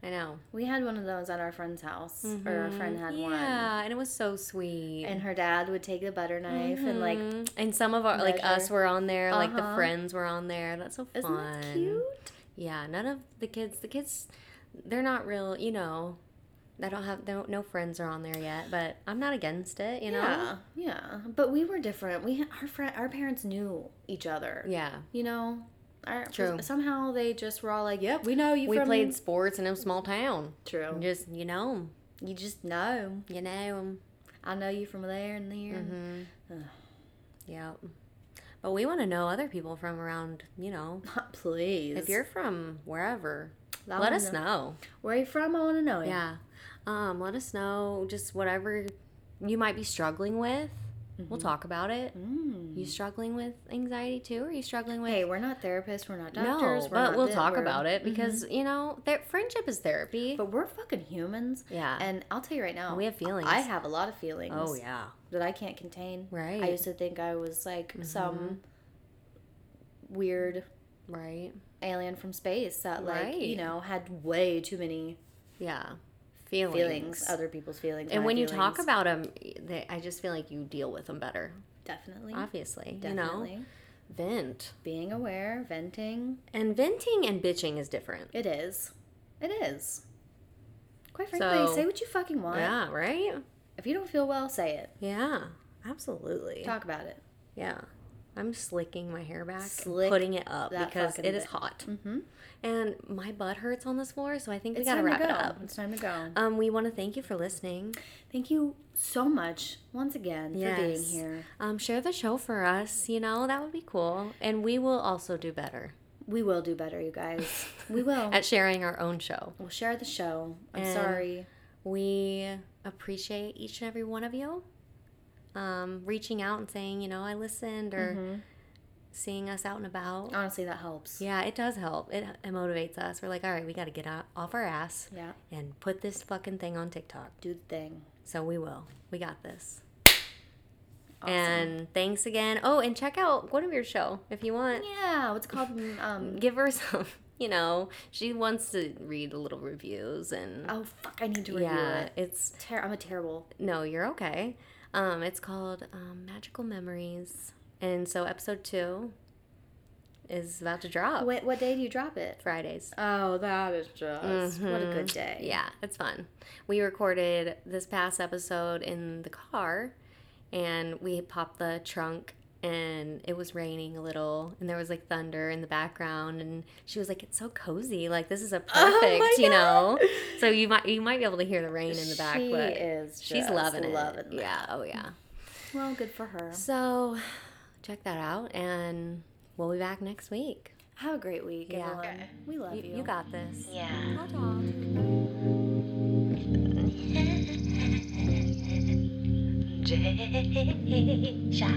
Speaker 2: I know.
Speaker 3: We had one of those at our friend's house, or our friend had
Speaker 2: Mm-hmm. yeah,
Speaker 3: one.
Speaker 2: and it was so sweet.
Speaker 3: And her dad would take the butter knife and like,
Speaker 2: Mhm. and some of our like us were on there, like the
Speaker 3: Uh-huh.
Speaker 2: friends were on there. That's so fun.
Speaker 3: isn't that cute?
Speaker 2: Yeah, none of the kids. The kids, they're not real. You know, they don't have. Don't, no friends are on there yet. But I'm not against it. You know.
Speaker 3: Yeah, yeah. But we were different. We our friend, our parents knew each other.
Speaker 2: Yeah.
Speaker 3: You know, our,
Speaker 2: True.
Speaker 3: Somehow they just were all like, "Yep, we know you."
Speaker 2: We
Speaker 3: from
Speaker 2: played sports in a small town.
Speaker 3: True.
Speaker 2: And just you know,
Speaker 3: You just know.
Speaker 2: you know.
Speaker 3: I know you from there and there.
Speaker 2: Mm-hmm. Yeah. But we want to know other people from around. You know,
Speaker 3: Please.
Speaker 2: if you're from wherever,
Speaker 3: I
Speaker 2: let us
Speaker 3: know.
Speaker 2: know.
Speaker 3: Where are you from? I want to know.
Speaker 2: Yeah. Um, let us know just whatever you might be struggling with. We'll talk about it.
Speaker 3: Mm.
Speaker 2: You struggling with anxiety too? Or are you struggling with
Speaker 3: Hey, we're not therapists. We're not doctors.
Speaker 2: No,
Speaker 3: we're
Speaker 2: but we'll talk
Speaker 3: we're-
Speaker 2: about it because you know that friendship is therapy.
Speaker 3: But we're fucking humans.
Speaker 2: Yeah.
Speaker 3: And I'll tell you right now,
Speaker 2: We have feelings.
Speaker 3: I have a lot of feelings.
Speaker 2: oh yeah,
Speaker 3: That I can't contain.
Speaker 2: Right.
Speaker 3: I used to think I was like some weird
Speaker 2: right,
Speaker 3: alien from space that like
Speaker 2: Right.
Speaker 3: you know had way too many
Speaker 2: yeah, feelings.
Speaker 3: feelings, other people's feelings.
Speaker 2: and when you talk about them, I just feel like you deal with them better.
Speaker 3: definitely,
Speaker 2: Obviously,
Speaker 3: definitely
Speaker 2: you know, vent
Speaker 3: being aware, venting,
Speaker 2: and venting and bitching is different.
Speaker 3: it is, it is. Quite frankly,
Speaker 2: So-
Speaker 3: say what you fucking want.
Speaker 2: Yeah, right.
Speaker 3: If you don't feel well, say it.
Speaker 2: Yeah, absolutely.
Speaker 3: Talk about it.
Speaker 2: Yeah. I'm slicking my hair back,
Speaker 3: Slick
Speaker 2: putting it up because it is
Speaker 3: bit.
Speaker 2: hot.
Speaker 3: Mm-hmm.
Speaker 2: And my butt hurts on this floor, so I think we
Speaker 3: It's
Speaker 2: gotta wrap
Speaker 3: to go.
Speaker 2: it up.
Speaker 3: It's time to go.
Speaker 2: Um, we want to thank you for listening.
Speaker 3: Thank you so much once again for being here.
Speaker 2: Um, share the show for us. You know that would be cool, and we will also do better
Speaker 3: We will do better, you guys. We will.
Speaker 2: at sharing our own show.
Speaker 3: we'll share the show. I'm
Speaker 2: And-
Speaker 3: sorry.
Speaker 2: We appreciate each and every one of you um, reaching out and saying, you know, I listened or
Speaker 3: Mm-hmm.
Speaker 2: Seeing us out and about.
Speaker 3: Honestly, that helps.
Speaker 2: Yeah, it does help. It, it motivates us. We're like, all right, we got to get out, off our ass
Speaker 3: Yeah.
Speaker 2: and put this fucking thing on TikTok.
Speaker 3: Do the thing.
Speaker 2: So we will. We got this.
Speaker 3: Awesome.
Speaker 2: And thanks again. Oh, and check out Guinevere's show if you want.
Speaker 3: Yeah, what's called? Um,
Speaker 2: Give her some, you know, she wants to read a little reviews and
Speaker 3: oh fuck, I need to review
Speaker 2: yeah,
Speaker 3: it.
Speaker 2: it's
Speaker 3: Ter- I'm a terrible.
Speaker 2: no, you're okay. Um, it's called um, Magical Memories, and so episode two is about to drop
Speaker 3: Wait, what day do you drop it?
Speaker 2: Fridays.
Speaker 3: Oh, that is just what a good mm-hmm. day.
Speaker 2: Yeah, it's fun. We recorded this past episode in the car, and we popped the trunk, and it was raining a little, and there was like thunder in the background, and she was like, "It's so cozy. Like this is a
Speaker 3: Oh
Speaker 2: perfect,
Speaker 3: my
Speaker 2: you know." So you might you might be able to hear the rain in the back,
Speaker 3: She
Speaker 2: but
Speaker 3: is
Speaker 2: she's loving it.
Speaker 3: loving that.
Speaker 2: yeah, oh yeah.
Speaker 3: Well, good for her.
Speaker 2: So, check that out, and we'll be back next week.
Speaker 3: Have a great week,
Speaker 2: Yeah.
Speaker 3: everyone.
Speaker 1: Okay.
Speaker 3: We love
Speaker 2: You,
Speaker 3: you.
Speaker 2: you got this.
Speaker 1: Yeah.
Speaker 2: Ta-ta.
Speaker 1: Deja.